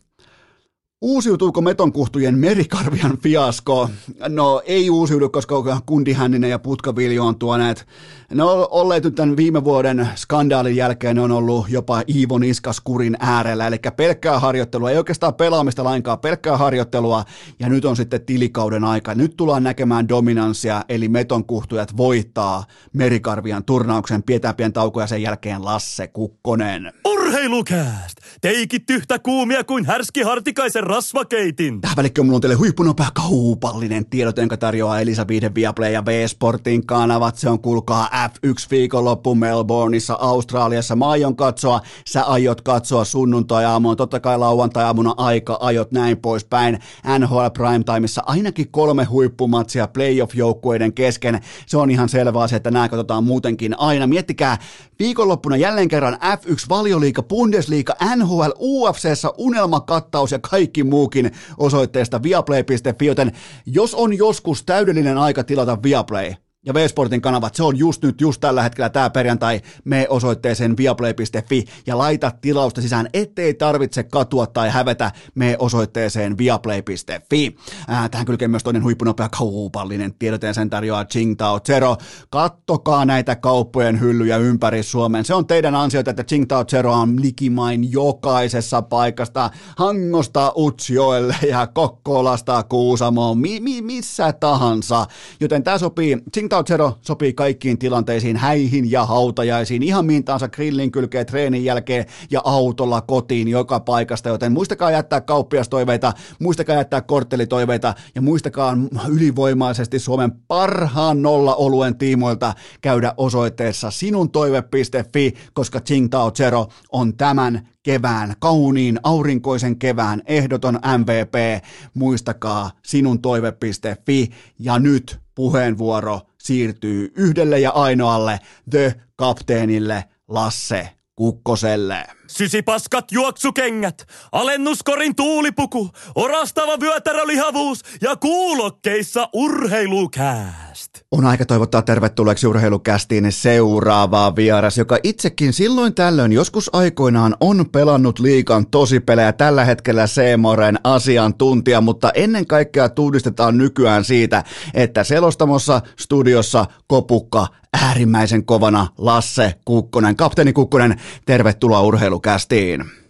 Uusiutuuko metonkuhtujen merikarvian fiasko? No ei uusiudu, koska Kundi Hänninen ja Putka Viljo on tuoneet, ne on olleet nyt tämän viime vuoden skandaalin jälkeen, ne on ollut jopa Iivo Niskaskurin äärellä, eli pelkkää harjoittelua, ei oikeastaan pelaamista lainkaan, pelkkää harjoittelua, ja nyt on sitten tilikauden aika. Nyt tullaan näkemään dominanssia, eli metonkuhtujat voittaa merikarvian turnauksen, pidetään pien tauko ja sen jälkeen Lasse Kukkonen. Urheilukääst! Teikit yhtä kuumia kuin härski hartikaisen rasvakeitin. Tähän välikköön mulla on teille huippunopea kaupallinen tiedot, jonka tarjoaa Elisa Viihde Viaplay ja V-Sportin kanavat. Se on kuulkaa F1 viikonloppu Melbourneissa, Australiassa. Mä aion katsoa, sä aiot katsoa sunnuntai-aamuna, totta kai lauantai-aamuna aika, ajot näin poispäin. NHL Primetimeissa ainakin kolme huippumatsia playoff-joukkueiden kesken. Se on ihan selvä asia, että nämä katsotaan muutenkin aina. Miettikää, viikonloppuna jälleen kerran F1 valioliika, Bundesliga, NHL, UFCssä unelmakattaus ja kaikki muukin osoitteesta viaplay.fi, joten jos on joskus täydellinen aika tilata Viaplay, ja V-Sportin kanavat, se on just nyt, just tällä hetkellä tämä perjantai, me osoitteeseen viaplay.fi ja laita tilausta sisään, ettei tarvitse katua tai hävetä me osoitteeseen viaplay.fi. Ää, tähän kylkee myös toinen huippunopea kaupallinen tiedoteen sen tarjoaa Tsingtao Zero. Kattokaa näitä kauppojen hyllyjä ympäri Suomen. Se on teidän ansiota, että Tsingtao Zero on likimain jokaisessa paikasta, Hangosta Utsjoelle ja Kokkolasta Kuusamoon, mi- mi- missä tahansa. Joten tämä sopii Tsingtao Zero sopii kaikkiin tilanteisiin, häihin ja hautajaisiin, ihan mihin tahansa grillin kylkee treenin jälkeen ja autolla kotiin joka paikasta, joten muistakaa jättää kauppiastoiveita, muistakaa jättää korttelitoiveita ja muistakaa ylivoimaisesti Suomen parhaan nolla-oluen tiimoilta käydä osoitteessa sinuntoive.fi, koska Tsingtao Zero on tämän kevään, kauniin aurinkoisen kevään ehdoton MVP. Muistakaa sinuntoive.fi ja nyt puheenvuoro siirtyy yhdelle ja ainoalle The Kapteenille Lasse Kukkoselle. Sysipaskat juoksukengät, alennuskorin tuulipuku, orastava vyötärölihavuus ja kuulokkeissa urheilukää. On aika toivottaa tervetulleeksi urheilukästiin seuraavaa vieras, joka itsekin silloin tällöin joskus aikoinaan on pelannut liikan tosipelejä. Tällä hetkellä Seemoren asiantuntija, mutta ennen kaikkea tunnistetaan nykyään siitä, että selostamossa, studiossa, kopukka, äärimmäisen kovana Lasse Kukkonen, kapteeni Kukkonen, tervetuloa urheilukästiin.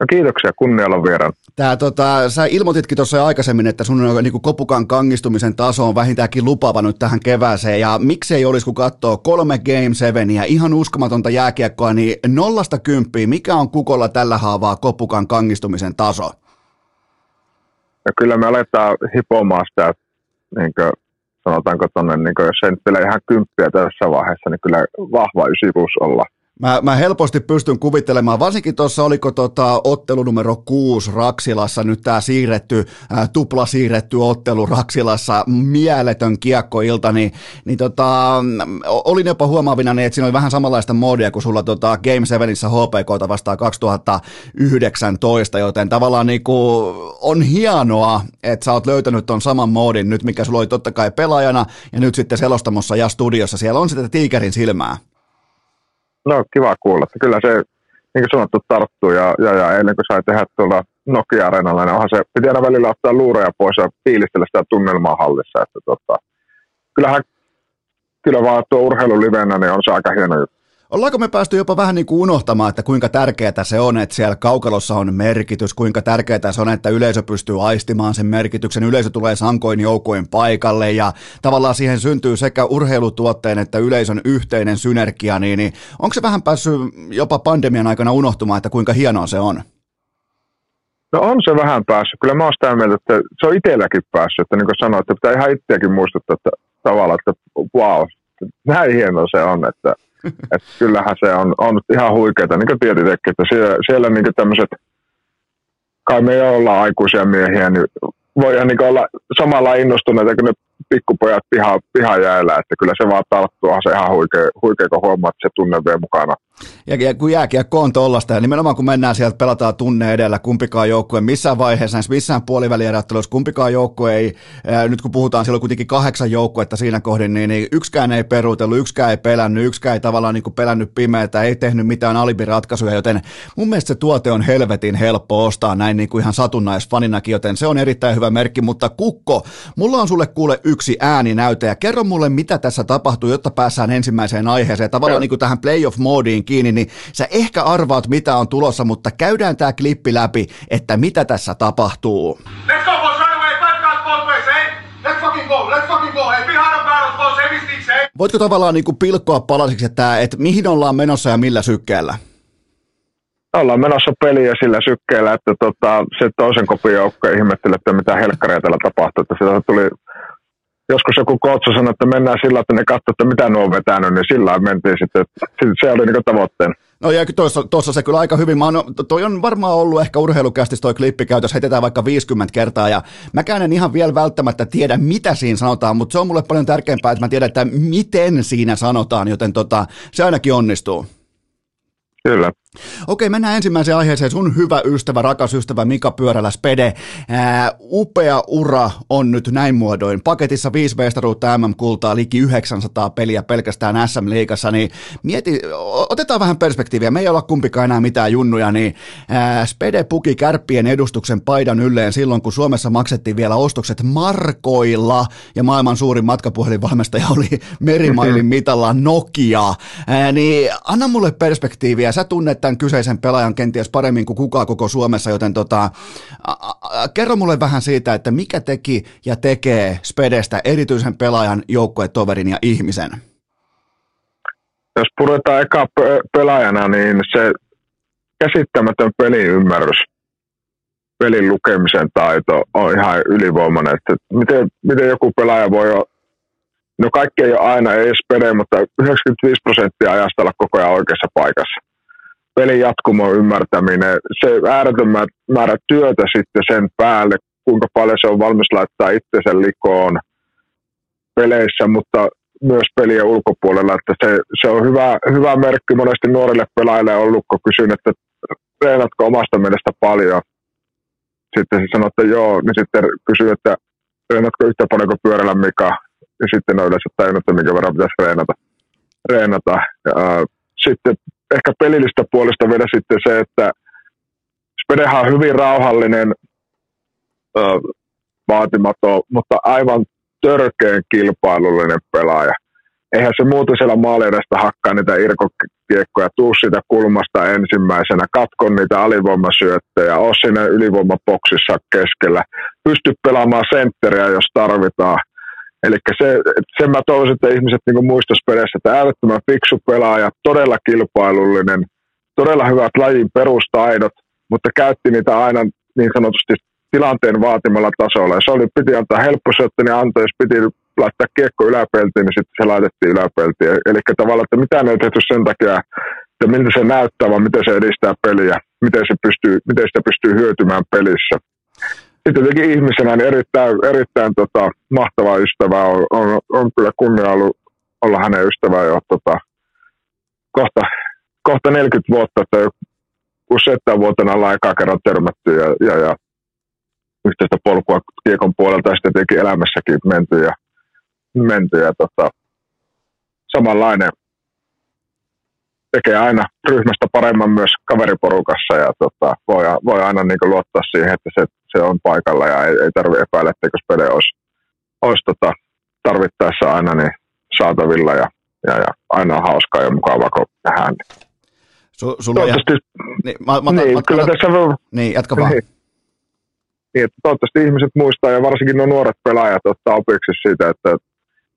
No kiitoksia, kunnialla vieraan. Tää, tota, sä ilmoititkin tuossa aikaisemmin, että sun niin kopukan kangistumisen taso on vähintäänkin lupaava nyt tähän kevääseen, ja miksei olisi, kun katsoo kolme Game Seveniä, ihan uskomatonta jääkiekkoa, niin nollasta kymppiä, mikä on kukolla tällä haavaa kopukan kangistumisen taso? No kyllä me aletaan hipomaan sitä, niin kuin, sanotaanko tuonne, niin jos ei nyt vielä ihan kymppiä tässä vaiheessa, niin kyllä vahva ysi plus olla. Mä, mä helposti pystyn kuvittelemaan, varsinkin tuossa oliko tota ottelu numero kuusi Raksilassa, nyt tämä siirretty, ää, tupla siirretty ottelu Raksilassa, mieletön kiekkoilta, niin, niin tota, olin jopa huomaavina, niin, että siinä oli vähän samanlaista moodia kuin sulla tota Game 7 HPK vastaan 2019, joten tavallaan niin kuin, on hienoa, että sä oot löytänyt ton saman moodin nyt, mikä sulla oli totta kai pelaajana ja nyt sitten selostamossa ja studiossa, siellä on sitä tiikerin silmää. No kiva kuulla, että kyllä se niin kuin sanottu tarttuu ja, ja, ja eilen kun sai tehdä tuolla Nokia-areenalla, niin onhan se, piti aina välillä ottaa luureja pois ja fiilistellä sitä tunnelmaa hallissa, että tota, kyllähän kyllä vaan tuo urheilu livenä, niin on se aika hieno juttu. Ollaanko me päästy jopa vähän niin kuin unohtamaan, että kuinka tärkeää se on, että siellä kaukalossa on merkitys, kuinka tärkeää se on, että yleisö pystyy aistimaan sen merkityksen, yleisö tulee sankoin joukoin paikalle ja tavallaan siihen syntyy sekä urheilutuotteen että yleisön yhteinen synergia, niin, niin onko se vähän päässyt jopa pandemian aikana unohtumaan, että kuinka hienoa se on? No on se vähän päässyt. Kyllä mä oon sitä mieltä, että se on itselläkin päässyt. Että niin kuin sanoin, että pitää ihan itseäkin muistuttaa että tavallaan, että wow, näin hienoa se on, että että kyllähän se on, on ihan huikeaa, niin kuin että siellä, siellä niin tämmöiset, kai me jo ollaan aikuisia miehiä, niin voidaan niin olla samalla innostuneita kuin ne pikkupojat piha, pihajäällä, että kyllä se vaan tarttuu, se ihan huikea, huikea kun huomaa, että se tunne vielä mukana. Ja, ja kun jääkiekko on tollasta, ja nimenomaan kun mennään sieltä, pelataan tunne edellä, kumpikaan joukkue missään vaiheessa, missään puolivälierättelussa, kumpikaan joukkue ei, ää, nyt kun puhutaan silloin kuitenkin kahdeksan joukkuetta siinä kohdin, niin, niin yksikään ei peruutellut, yksikään ei pelännyt, yksikään ei tavallaan niin pelännyt pimeätä, ei tehnyt mitään alibiratkaisuja, joten mun mielestä se tuote on helvetin helppo ostaa näin niin kuin ihan satunnaisfaninakin, joten se on erittäin hyvä merkki, mutta Kukko, mulla on sulle kuule yksi ääninäyte, ja kerro mulle, mitä tässä tapahtuu, jotta päässään ensimmäiseen aiheeseen, tavallaan niin kuin tähän playoff-moodiin kiinni, niin sä ehkä arvaat, mitä on tulossa, mutta käydään tämä klippi läpi, että mitä tässä tapahtuu. Let's go, boys, right away, five guys both ways, eh? Let's fucking go, let's fucking go, hey, behind the battles, boys, everything's, eh? Voitko tavallaan niin kuin pilkkoa palasiksi, että, että mihin ollaan menossa ja millä sykkeellä? ollaan menossa peliä sillä sykkeellä, että tota, se toisen kopin joukko ihmetteli, että mitä helkkaria täällä tapahtuu. Että sitä tuli joskus joku kootsa sanoi, että mennään sillä, että ne katsoo, että mitä nuo on vetänyt, niin sillä mentiin sitten. Se oli niin tavoitteena. No ja tuossa, tuossa se kyllä aika hyvin, mä oon, toi on varmaan ollut ehkä urheilukästis toi klippi käytös, heitetään vaikka 50 kertaa ja mäkään en ihan vielä välttämättä tiedä mitä siinä sanotaan, mutta se on mulle paljon tärkeämpää, että mä tiedän, että miten siinä sanotaan, joten tota, se ainakin onnistuu. Kyllä. Okei, mennään ensimmäiseen aiheeseen. Sun hyvä ystävä, rakas ystävä Mika Pyörällä Spede. Ää, upea ura on nyt näin muodoin. Paketissa viisi mestaruutta MM-kultaa, liki 900 peliä pelkästään SM-liigassa. Niin mieti, otetaan vähän perspektiiviä. Me ei olla kumpikaan enää mitään junnuja, niin ää, Spede puki kärppien edustuksen paidan ylleen silloin, kun Suomessa maksettiin vielä ostokset markoilla ja maailman suurin matkapuhelinvalmestaja oli merimailin mitalla Nokia. Ää, niin anna mulle perspektiiviä. Sä tunnet tämän kyseisen pelaajan kenties paremmin kuin kukaan koko Suomessa, joten tota, kerro mulle vähän siitä, että mikä teki ja tekee Spedestä erityisen pelaajan, joukkuetoverin ja ihmisen? Jos puretaan eka pelaajana, niin se käsittämätön peliymmärrys, pelin lukemisen taito on ihan ylivoimainen. Että miten, miten joku pelaaja voi olla No kaikki ei ole aina edes pede, mutta 95 prosenttia ajasta olla koko ajan oikeassa paikassa pelin jatkumon ymmärtäminen, se ääretön määrä työtä sitten sen päälle, kuinka paljon se on valmis laittaa itsensä likoon peleissä, mutta myös pelien ulkopuolella, että se, se on hyvä, hyvä merkki monesti nuorille pelaajille ollut, kun kysyn, että treenatko omasta mielestä paljon. Sitten se sanoo, että joo, niin sitten kysyy, että treenatko yhtä paljon kuin pyörällä Mika. ja sitten on yleensä tajunnut, että minkä verran pitäisi reenata. reenata. Ja, sitten ehkä pelillistä puolesta vielä sitten se, että Spedehan on hyvin rauhallinen, vaatimaton, mutta aivan törkeän kilpailullinen pelaaja. Eihän se muuten siellä maaliedasta hakkaa niitä irkokiekkoja, tuu siitä kulmasta ensimmäisenä, katkon niitä alivoimasyöttejä, ole siinä ylivoimapoksissa keskellä, pysty pelaamaan sentteriä, jos tarvitaan. Eli se, sen mä toivoisin, että ihmiset niin muistaisi perässä, että äärettömän fiksu pelaaja, todella kilpailullinen, todella hyvät lajin perustaidot, mutta käytti niitä aina niin sanotusti tilanteen vaatimalla tasolla. Ja se oli, piti antaa helppo syöttö, niin antoi, jos piti laittaa kiekko yläpeltiin, niin sitten se laitettiin yläpeltiin. Eli tavallaan, että mitään ei tehty sen takia, että miltä se näyttää, vaan miten se edistää peliä, miten, se pystyy, miten sitä pystyy hyötymään pelissä. Jotenkin ihmisenä niin erittäin, erittäin tota, mahtava ystävä on, on, on, kyllä kunnia ollut olla hänen ystävää jo tota, kohta, kohta 40 vuotta, että useittain vuotena ollaan eka kerran törmätty ja, ja, ja yhteistä polkua kiekon puolelta ja sitten tietenkin elämässäkin menty ja, menty ja tota, samanlainen. Tekee aina ryhmästä paremman myös kaveriporukassa ja tota, voi, voi aina niin luottaa siihen, että se, se on paikalla ja ei, ei tarvitse epäillä, etteikö spele olisi, olisi tota, tarvittaessa aina niin saatavilla ja, ja, ja aina on hauskaa ja mukavaa, kun nähdään. Su, sulla toivottavasti, niin, mä, mä, niin, mä, kyllä mä, tässä voi, niin, jatka vaan. Niin, niin, että toivottavasti ihmiset muistaa ja varsinkin nuo nuoret pelaajat ottaa opiksi siitä, että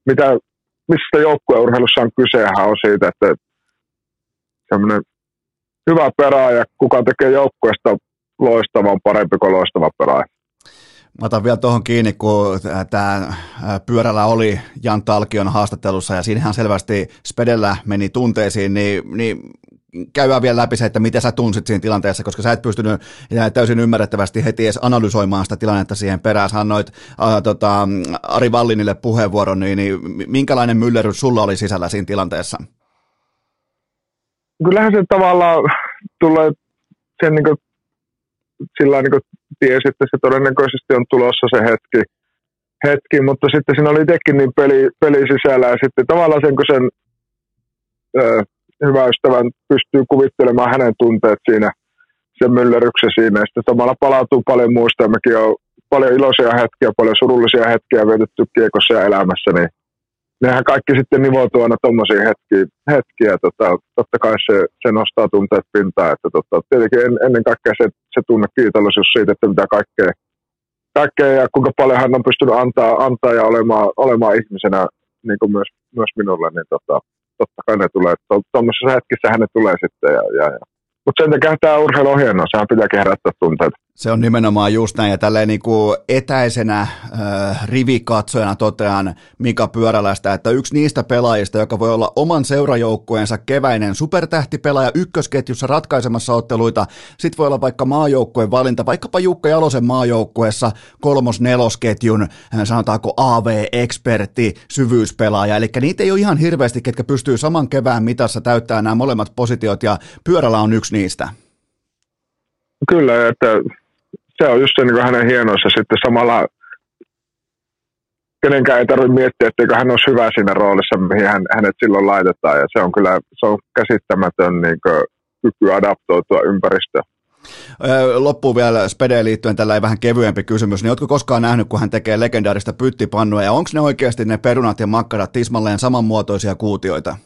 mitä, mistä joukkueurheilussa on kysehän on siitä, että semmoinen hyvä pelaaja, kuka tekee joukkueesta loistavan parempi kuin loistava pelaaja. Mä otan vielä tuohon kiinni, kun tämä pyörällä oli Jan Talkion haastattelussa ja siinähän selvästi Spedellä meni tunteisiin, niin, niin käydään vielä läpi se, että miten sä tunsit siinä tilanteessa, koska sä et pystynyt täysin ymmärrettävästi heti edes analysoimaan sitä tilannetta siihen perään. Sä annoit äh, tota, Ari Vallinille puheenvuoron, niin, niin minkälainen myllerys sulla oli sisällä siinä tilanteessa? Kyllähän se tavallaan tulee sen niin kuin, sillä niin tiesi, että se todennäköisesti on tulossa se hetki, hetki mutta sitten siinä oli itsekin niin peli, peli sisällä ja sitten tavallaan sen, kun sen hyvä ystävän pystyy kuvittelemaan hänen tunteet siinä, sen myllerryksen siinä. Sitten samalla palautuu paljon muista. Mekin on paljon iloisia hetkiä, paljon surullisia hetkiä vietetty kiekossa ja elämässä, niin nehän kaikki sitten nivoutuu aina tuommoisiin hetkiä. hetkiä. Tota, totta kai se, se nostaa tunteet pintaan. Että tota, tietenkin en, ennen kaikkea se, se tunne kiitollisuus siitä, että mitä kaikkea, kaikkea ja kuinka paljon hän on pystynyt antaa, antaa ja olemaan, olemaan ihmisenä niin kuin myös, myös minulle, niin tota, totta kai ne tulee. Tuommoisessa hetkessä ne tulee sitten. Ja, ja, ja. Mutta sen takia tämä urheilu on hienoa, sehän pitääkin herättää tunteita. Se on nimenomaan just näin, ja tälleen niin kuin etäisenä äh, rivikatsojana totean Mika Pyörälästä, että yksi niistä pelaajista, joka voi olla oman seurajoukkueensa keväinen supertähtipelaaja ykkösketjussa ratkaisemassa otteluita, sit voi olla vaikka maajoukkueen valinta, vaikkapa Jukka Jalosen maajoukkueessa kolmos-nelosketjun, sanotaanko AV-ekspertti, syvyyspelaaja, eli niitä ei ole ihan hirveästi, ketkä pystyy saman kevään mitassa täyttämään nämä molemmat positiot, ja Pyörällä on yksi niistä. Kyllä, että se on just se niin hänen hienoissa sitten samalla kenenkään ei tarvitse miettiä, etteikö hän olisi hyvä siinä roolissa, mihin hän, hänet silloin laitetaan. Ja se on kyllä se on käsittämätön niin kuin, kyky adaptoitua ympäristöön. Loppuun vielä Spedeen liittyen tällä vähän kevyempi kysymys, niin oletko koskaan nähnyt, kun hän tekee legendaarista pyttipannua, ja onko ne oikeasti ne perunat ja makkarat tismalleen samanmuotoisia kuutioita?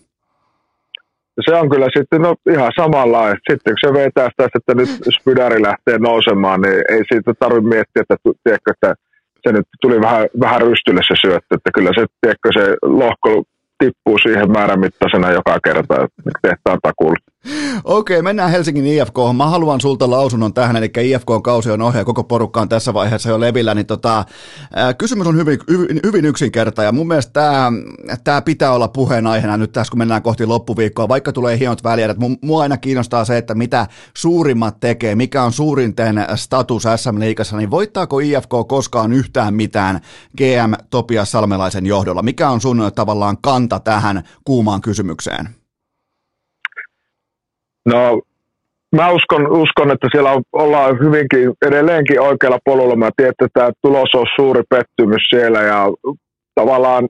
Se on kyllä sitten no, ihan samalla. Sitten kun se vetää sitä, että nyt spydäri lähtee nousemaan, niin ei siitä tarvitse miettiä, että, tiedätkö, että se nyt tuli vähän, vähän rystylle se syöttö. Että kyllä se, tiedätkö, se lohko tippuu siihen määrämittaisena joka kerta tehtaan takuulla. Okei, mennään Helsingin IFK. Mä haluan sulta lausunnon tähän, eli IFK-kausi on ohi ja koko porukka on tässä vaiheessa jo levillä, niin tota, ää, kysymys on hyvin, hyvin, hyvin yksinkertainen ja mun mielestä tämä, pitää olla puheenaiheena nyt tässä, kun mennään kohti loppuviikkoa, vaikka tulee hienot väliä, että mua aina kiinnostaa se, että mitä suurimmat tekee, mikä on suurinten status SM-liigassa, niin voittaako IFK koskaan yhtään mitään GM Topias Salmelaisen johdolla? Mikä on sun tavallaan kanta tähän kuumaan kysymykseen? No mä uskon, uskon, että siellä ollaan hyvinkin edelleenkin oikealla polulla. Mä tiedän, että tämä tulos on suuri pettymys siellä ja tavallaan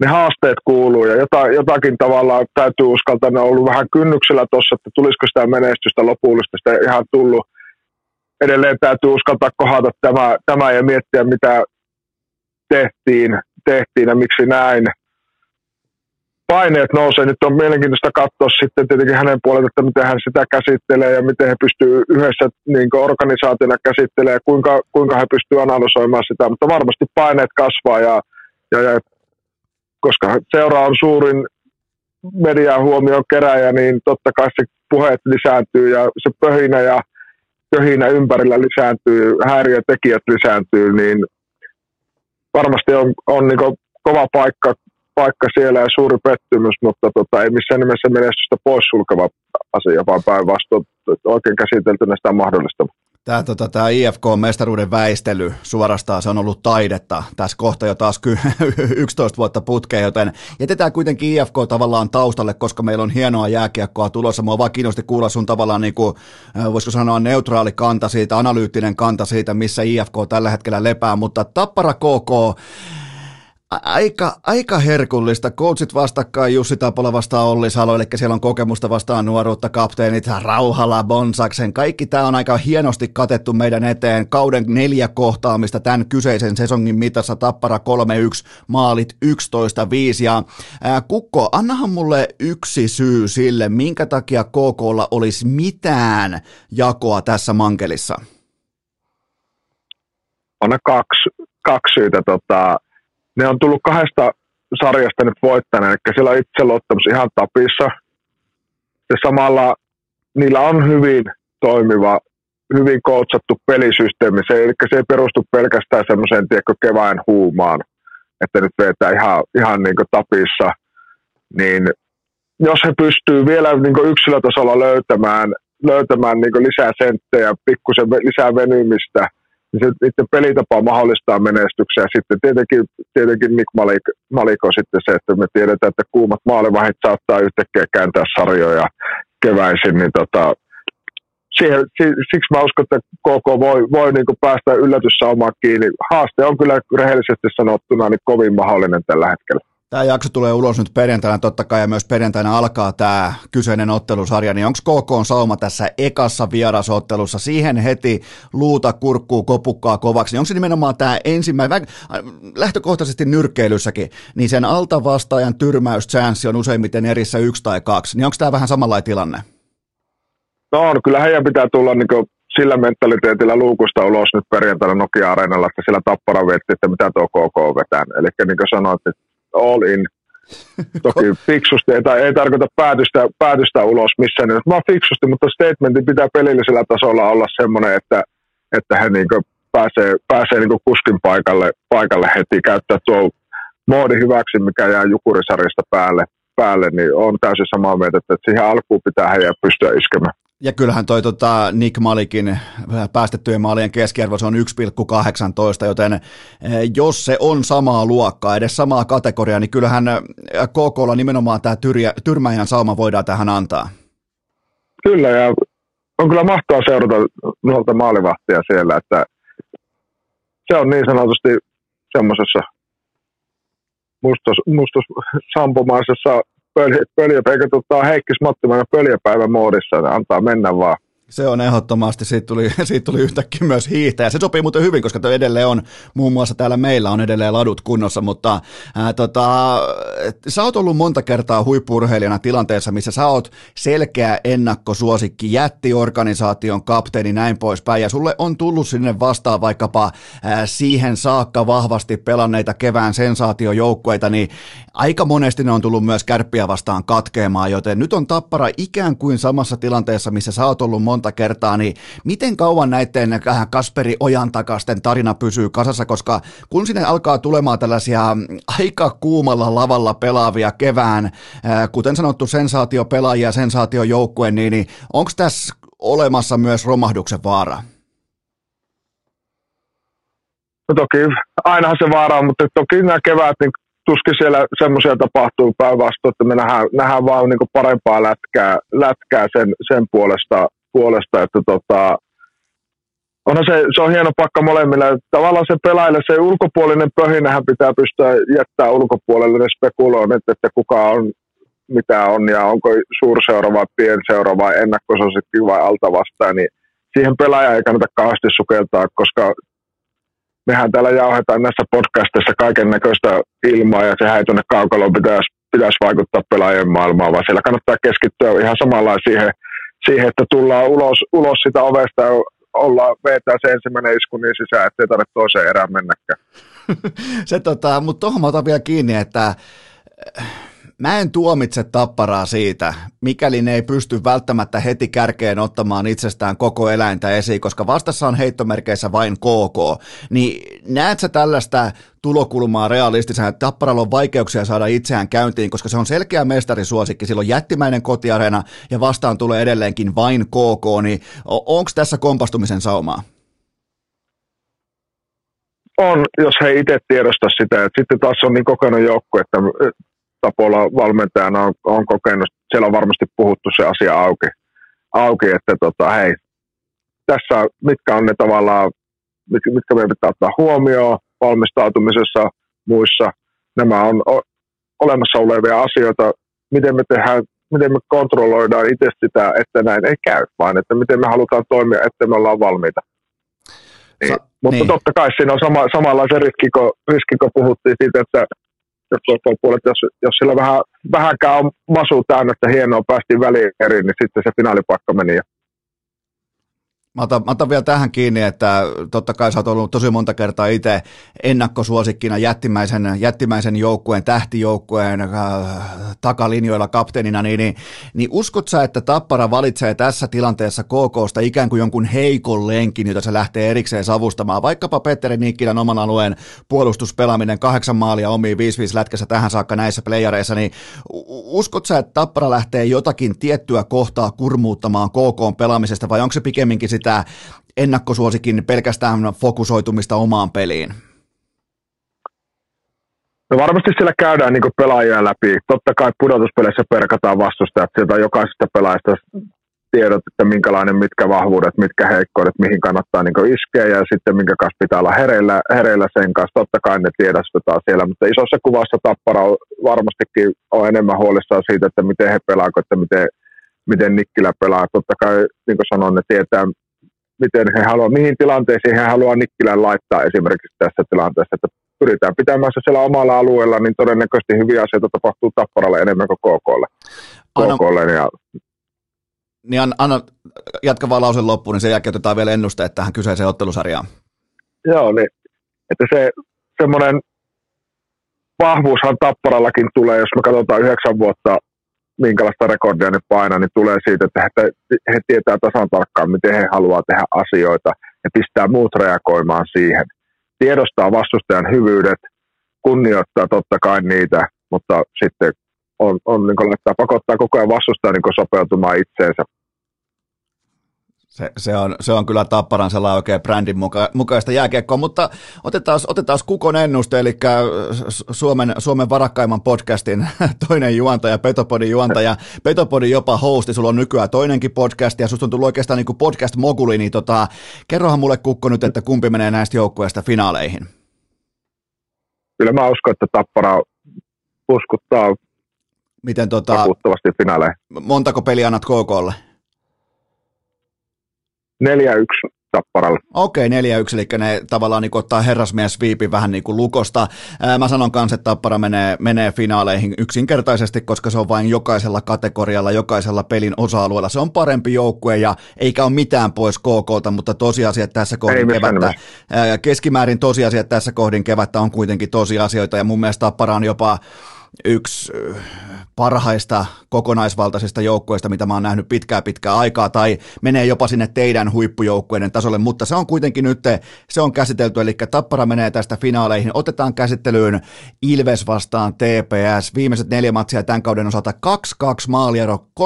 ne haasteet kuuluu ja jota, jotakin tavalla täytyy uskaltaa. Ne on ollut vähän kynnyksellä tuossa, että tulisiko sitä menestystä lopullista, sitä ihan tullut. Edelleen täytyy uskaltaa kohdata tämä, tämä ja miettiä, mitä tehtiin, tehtiin ja miksi näin paineet nousee. Nyt on mielenkiintoista katsoa sitten tietenkin hänen puolelta, että miten hän sitä käsittelee ja miten he pystyy yhdessä niin organisaationa käsittelemään ja kuinka, kuinka he pystyy analysoimaan sitä. Mutta varmasti paineet kasvaa ja, ja, ja koska seura on suurin median huomion keräjä, niin totta kai se puheet lisääntyy ja se pöhinä ja köhinä ympärillä lisääntyy, häiriötekijät lisääntyy, niin varmasti on, on niin kova paikka paikka siellä ja suuri pettymys, mutta tota, ei missään nimessä menestystä poissulkeva asia, vaan päinvastoin oikein käsiteltynä sitä mahdollista. Tämä, tota, tämä IFK-mestaruuden väistely suorastaan, se on ollut taidetta tässä kohta jo taas 11 vuotta putkeen, joten jätetään kuitenkin IFK tavallaan taustalle, koska meillä on hienoa jääkiekkoa tulossa. Mua vaan kiinnosti kuulla sun tavallaan, niin kuin, voisiko sanoa, neutraali kanta siitä, analyyttinen kanta siitä, missä IFK tällä hetkellä lepää, mutta Tappara KK, aika, aika herkullista. Coachit vastakkain Jussi Tapola vastaan Olli Salo, eli siellä on kokemusta vastaan nuoruutta, kapteenit Rauhala, Bonsaksen. Kaikki tämä on aika hienosti katettu meidän eteen. Kauden neljä kohtaamista tämän kyseisen sesongin mitassa Tappara 3-1, maalit 11-5. Ja ää, Kukko, annahan mulle yksi syy sille, minkä takia KKlla olisi mitään jakoa tässä mankelissa. On kaksi, kaksi syytä. Tota, ne on tullut kahdesta sarjasta nyt voittaneen, eli siellä on itseluottamus ihan tapissa. Ja samalla niillä on hyvin toimiva, hyvin kootsattu pelisysteemi, se, eli se ei perustu pelkästään semmoiseen tiedätkö, kevään huumaan, että nyt vetää ihan, ihan niin tapissa, niin jos he pystyy vielä niin yksilötasolla löytämään, löytämään niin lisää senttejä, pikkusen lisää venymistä – niin se niiden pelitapa mahdollistaa menestyksen. Ja sitten tietenkin, tietenkin Nick Malik, Malik on sitten se, että me tiedetään, että kuumat maalivahit saattaa yhtäkkiä kääntää sarjoja keväisin, niin tota, siihen, siksi mä uskon, että KK voi, voi niin päästä yllätyssaumaan kiinni. Haaste on kyllä rehellisesti sanottuna niin kovin mahdollinen tällä hetkellä. Tämä jakso tulee ulos nyt perjantaina. Totta kai ja myös perjantaina alkaa tämä kyseinen ottelusarja, niin onko KK on sauma tässä ekassa vierasottelussa? Siihen heti luuta kurkkuu kopukkaa kovaksi, niin onko se nimenomaan tämä ensimmäinen, lähtökohtaisesti nyrkkeilyssäkin, niin sen alta vastaajan tyrmäyschanssi on useimmiten erissä yksi tai kaksi, niin onko tämä vähän samanlainen tilanne? No on, kyllä heidän pitää tulla niin sillä mentaliteetillä luukusta ulos nyt perjantaina Nokia-areenalla, että sillä tappara vietti, että mitä tuo KK vetää. Eli niin kuin sanoit, että all in. Toki fiksusti ei, ei tarkoita päätöstä, päätöstä ulos missään nimessä, vaan fiksusti, mutta statementin pitää pelillisellä tasolla olla semmoinen, että, että he niin pääsee, pääsee niin kuskin paikalle, paikalle heti, käyttää tuo moodi hyväksi, mikä jää jukurisarjasta päälle, päälle, niin on täysin samaa mieltä, että siihen alkuun pitää heidän pystyä iskemään. Ja kyllähän toi tota, Nick Malikin äh, päästettyjen maalien keskiarvo se on 1,18, joten äh, jos se on samaa luokkaa, edes samaa kategoriaa, niin kyllähän äh, KKlla nimenomaan tämä tyrmäjän sauma voidaan tähän antaa. Kyllä, ja on kyllä mahtavaa seurata nuolta maalivahtia siellä, että se on niin sanotusti semmoisessa mustos, mustos sampumaisessa pöljä, pöljä eikä tota, Heikkis Mattimainen pöljäpäivän moodissa, niin antaa mennä vaan. Se on ehdottomasti, siitä tuli, siitä tuli yhtäkkiä myös hiihtäjä. Se sopii muuten hyvin, koska edelleen on, muun muassa täällä meillä on edelleen ladut kunnossa, mutta ää, tota, sä oot ollut monta kertaa huippurheilijana tilanteessa, missä sä oot selkeä ennakkosuosikki, jättiorganisaation kapteeni, näin poispäin, ja sulle on tullut sinne vastaan vaikkapa ää, siihen saakka vahvasti pelanneita kevään sensaatiojoukkueita, niin aika monesti ne on tullut myös kärppiä vastaan katkeamaan, joten nyt on Tappara ikään kuin samassa tilanteessa, missä sä oot ollut monta monta kertaa, niin miten kauan näiden äh, Kasperi Ojan takasten tarina pysyy kasassa, koska kun sinne alkaa tulemaan tällaisia aika kuumalla lavalla pelaavia kevään, äh, kuten sanottu sensaatiopelaajia, sensaatiojoukkue, niin, niin onko tässä olemassa myös romahduksen vaara? No toki ainahan se vaara on, mutta toki nämä kevät, niin tuskin siellä semmoisia tapahtuu päinvastoin, että me nähdään, nähdään vaan niin parempaa lätkää, lätkää sen, sen puolesta, puolesta, että tota, onhan se, se on hieno pakka molemmille. Tavallaan se pelaajille se ulkopuolinen pöhinähän pitää pystyä jättää ulkopuolelle ne spekuloinnit, että kuka on, mitä on ja onko suurseura vai pienseura vai ennakkosuosikki vai alta vastaan, niin siihen pelaaja ei kannata kauheasti sukeltaa, koska mehän täällä jauhetaan näissä podcasteissa kaiken näköistä ilmaa ja sehän ei tuonne kaukaloon pitäisi, pitäisi vaikuttaa pelaajien maailmaan, vaan siellä kannattaa keskittyä ihan samalla siihen, siihen, että tullaan ulos, ulos sitä ovesta ja ollaan, vetää se ensimmäinen isku niin sisään, ettei tarvitse toiseen erään mennäkään. se tota, mutta tuohon mä otan vielä kiinni, että Mä en tuomitse tapparaa siitä, mikäli ne ei pysty välttämättä heti kärkeen ottamaan itsestään koko eläintä esiin, koska vastassa on heittomerkeissä vain KK. Niin näet sä tällaista tulokulmaa realistisena, että Tapparalla on vaikeuksia saada itseään käyntiin, koska se on selkeä mestarisuosikki, sillä on jättimäinen kotiarena ja vastaan tulee edelleenkin vain KK, niin onko tässä kompastumisen saumaa? On, jos he itse tiedostaa sitä. Sitten taas on niin kokenut joukku, että Tapola valmentajana on, on kokenut, siellä on varmasti puhuttu se asia auki, auki että tota, hei, tässä mitkä on ne tavallaan, mitkä meidän pitää ottaa huomioon valmistautumisessa muissa. Nämä on olemassa olevia asioita, miten me tehdään, miten me kontrolloidaan itse sitä, että näin ei käy, vaan että miten me halutaan toimia, että me ollaan valmiita. Niin. Sa- Mutta niin. totta kai siinä on sama, samanlaisen riski, kun, riski, kun puhuttiin siitä, että puolet, jos, jos sillä vähän, vähänkään on masu täynnä, että hienoa päästiin väliin eri, niin sitten se finaalipaikka meni jo. Mä otan, mä otan vielä tähän kiinni, että totta kai sä oot ollut tosi monta kertaa itse ennakkosuosikkina jättimäisen, jättimäisen joukkueen, tähtijoukkueen äh, takalinjoilla kapteenina, niin, niin, niin uskot sä, että Tappara valitsee tässä tilanteessa KKsta ikään kuin jonkun heikon lenkin, jota se lähtee erikseen savustamaan, vaikkapa Petteri Nikkilän oman alueen puolustuspelaaminen, kahdeksan maalia omiin 5-5 lätkässä tähän saakka näissä playereissa, niin uskot sä, että Tappara lähtee jotakin tiettyä kohtaa kurmuuttamaan KK pelaamisesta, vai onko se pikemminkin sitä ennakkosuosikin pelkästään fokusoitumista omaan peliin? No varmasti siellä käydään niin pelaajia läpi. Totta kai pudotuspeleissä perkataan vastustajat sieltä jokaisesta pelaajasta tiedot, että minkälainen, mitkä vahvuudet, mitkä heikkoudet, mihin kannattaa niin iskeä ja sitten minkä kanssa pitää olla hereillä, hereillä sen kanssa. Totta kai ne tiedostetaan siellä, mutta isossa kuvassa Tappara on varmastikin on enemmän huolissaan siitä, että miten he pelaavat, että miten, miten Nikkilä pelaa. Totta kai, niin kuin sanoin, ne tietää, miten he haluaa, mihin tilanteisiin he haluaa Nikkilän laittaa esimerkiksi tässä tilanteessa, että pyritään pitämään se siellä omalla alueella, niin todennäköisesti hyviä asioita tapahtuu Tapparalle enemmän kuin KKlle. KKlle ja niin anna, anna jatka vaan lauseen loppuun, niin sen jälkeen otetaan vielä ennusteet tähän kyseiseen ottelusarjaan. Joo, niin että se semmoinen vahvuushan Tapparallakin tulee, jos me katsotaan yhdeksän vuotta, minkälaista rekordia ne painaa, niin tulee siitä, että he, he tietää tasan tarkkaan, miten he haluaa tehdä asioita ja pistää muut reagoimaan siihen. Tiedostaa vastustajan hyvyydet, kunnioittaa totta kai niitä, mutta sitten on, on niin laittaa, pakottaa koko ajan vastustaa niin sopeutumaan itseensä. Se, se, on, se on kyllä Tapparan sellainen oikein brändin muka, mukaista jääkiekkoa, mutta otetaan, otetaan Kukon ennuste, eli Suomen, Suomen varakkaimman podcastin toinen juontaja, Petopodin juontaja, Petopodin jopa hosti, sulla on nykyään toinenkin podcast, ja susta on tullut oikeastaan niin kuin podcast-moguli, niin tota, kerrohan mulle Kukko nyt, että kumpi menee näistä joukkueista finaaleihin? Kyllä mä uskon, että Tappara uskuttaa Miten tota, vakuuttavasti finaaleihin. Montako peliä annat KKlle? 4-1 Tapparalle. Okei, 4-1, eli ne tavallaan niin ottaa herrasmies viipi vähän niin kuin lukosta. Ää, mä sanon kanssa, että Tappara menee, menee finaaleihin yksinkertaisesti, koska se on vain jokaisella kategorialla, jokaisella pelin osa-alueella. Se on parempi joukkue ja eikä ole mitään pois KKlta, mutta tosiasiat tässä kohdin kevättä, ää, keskimäärin tosiasiat tässä kohdin kevättä on kuitenkin tosiasioita ja mun mielestä Tappara on jopa yksi parhaista kokonaisvaltaisista joukkueista, mitä mä oon nähnyt pitkää pitkää aikaa, tai menee jopa sinne teidän huippujoukkueiden tasolle, mutta se on kuitenkin nyt, se on käsitelty, eli Tappara menee tästä finaaleihin. Otetaan käsittelyyn Ilves vastaan TPS, viimeiset neljä matsia tämän kauden osalta 2-2 maaliero, 13-10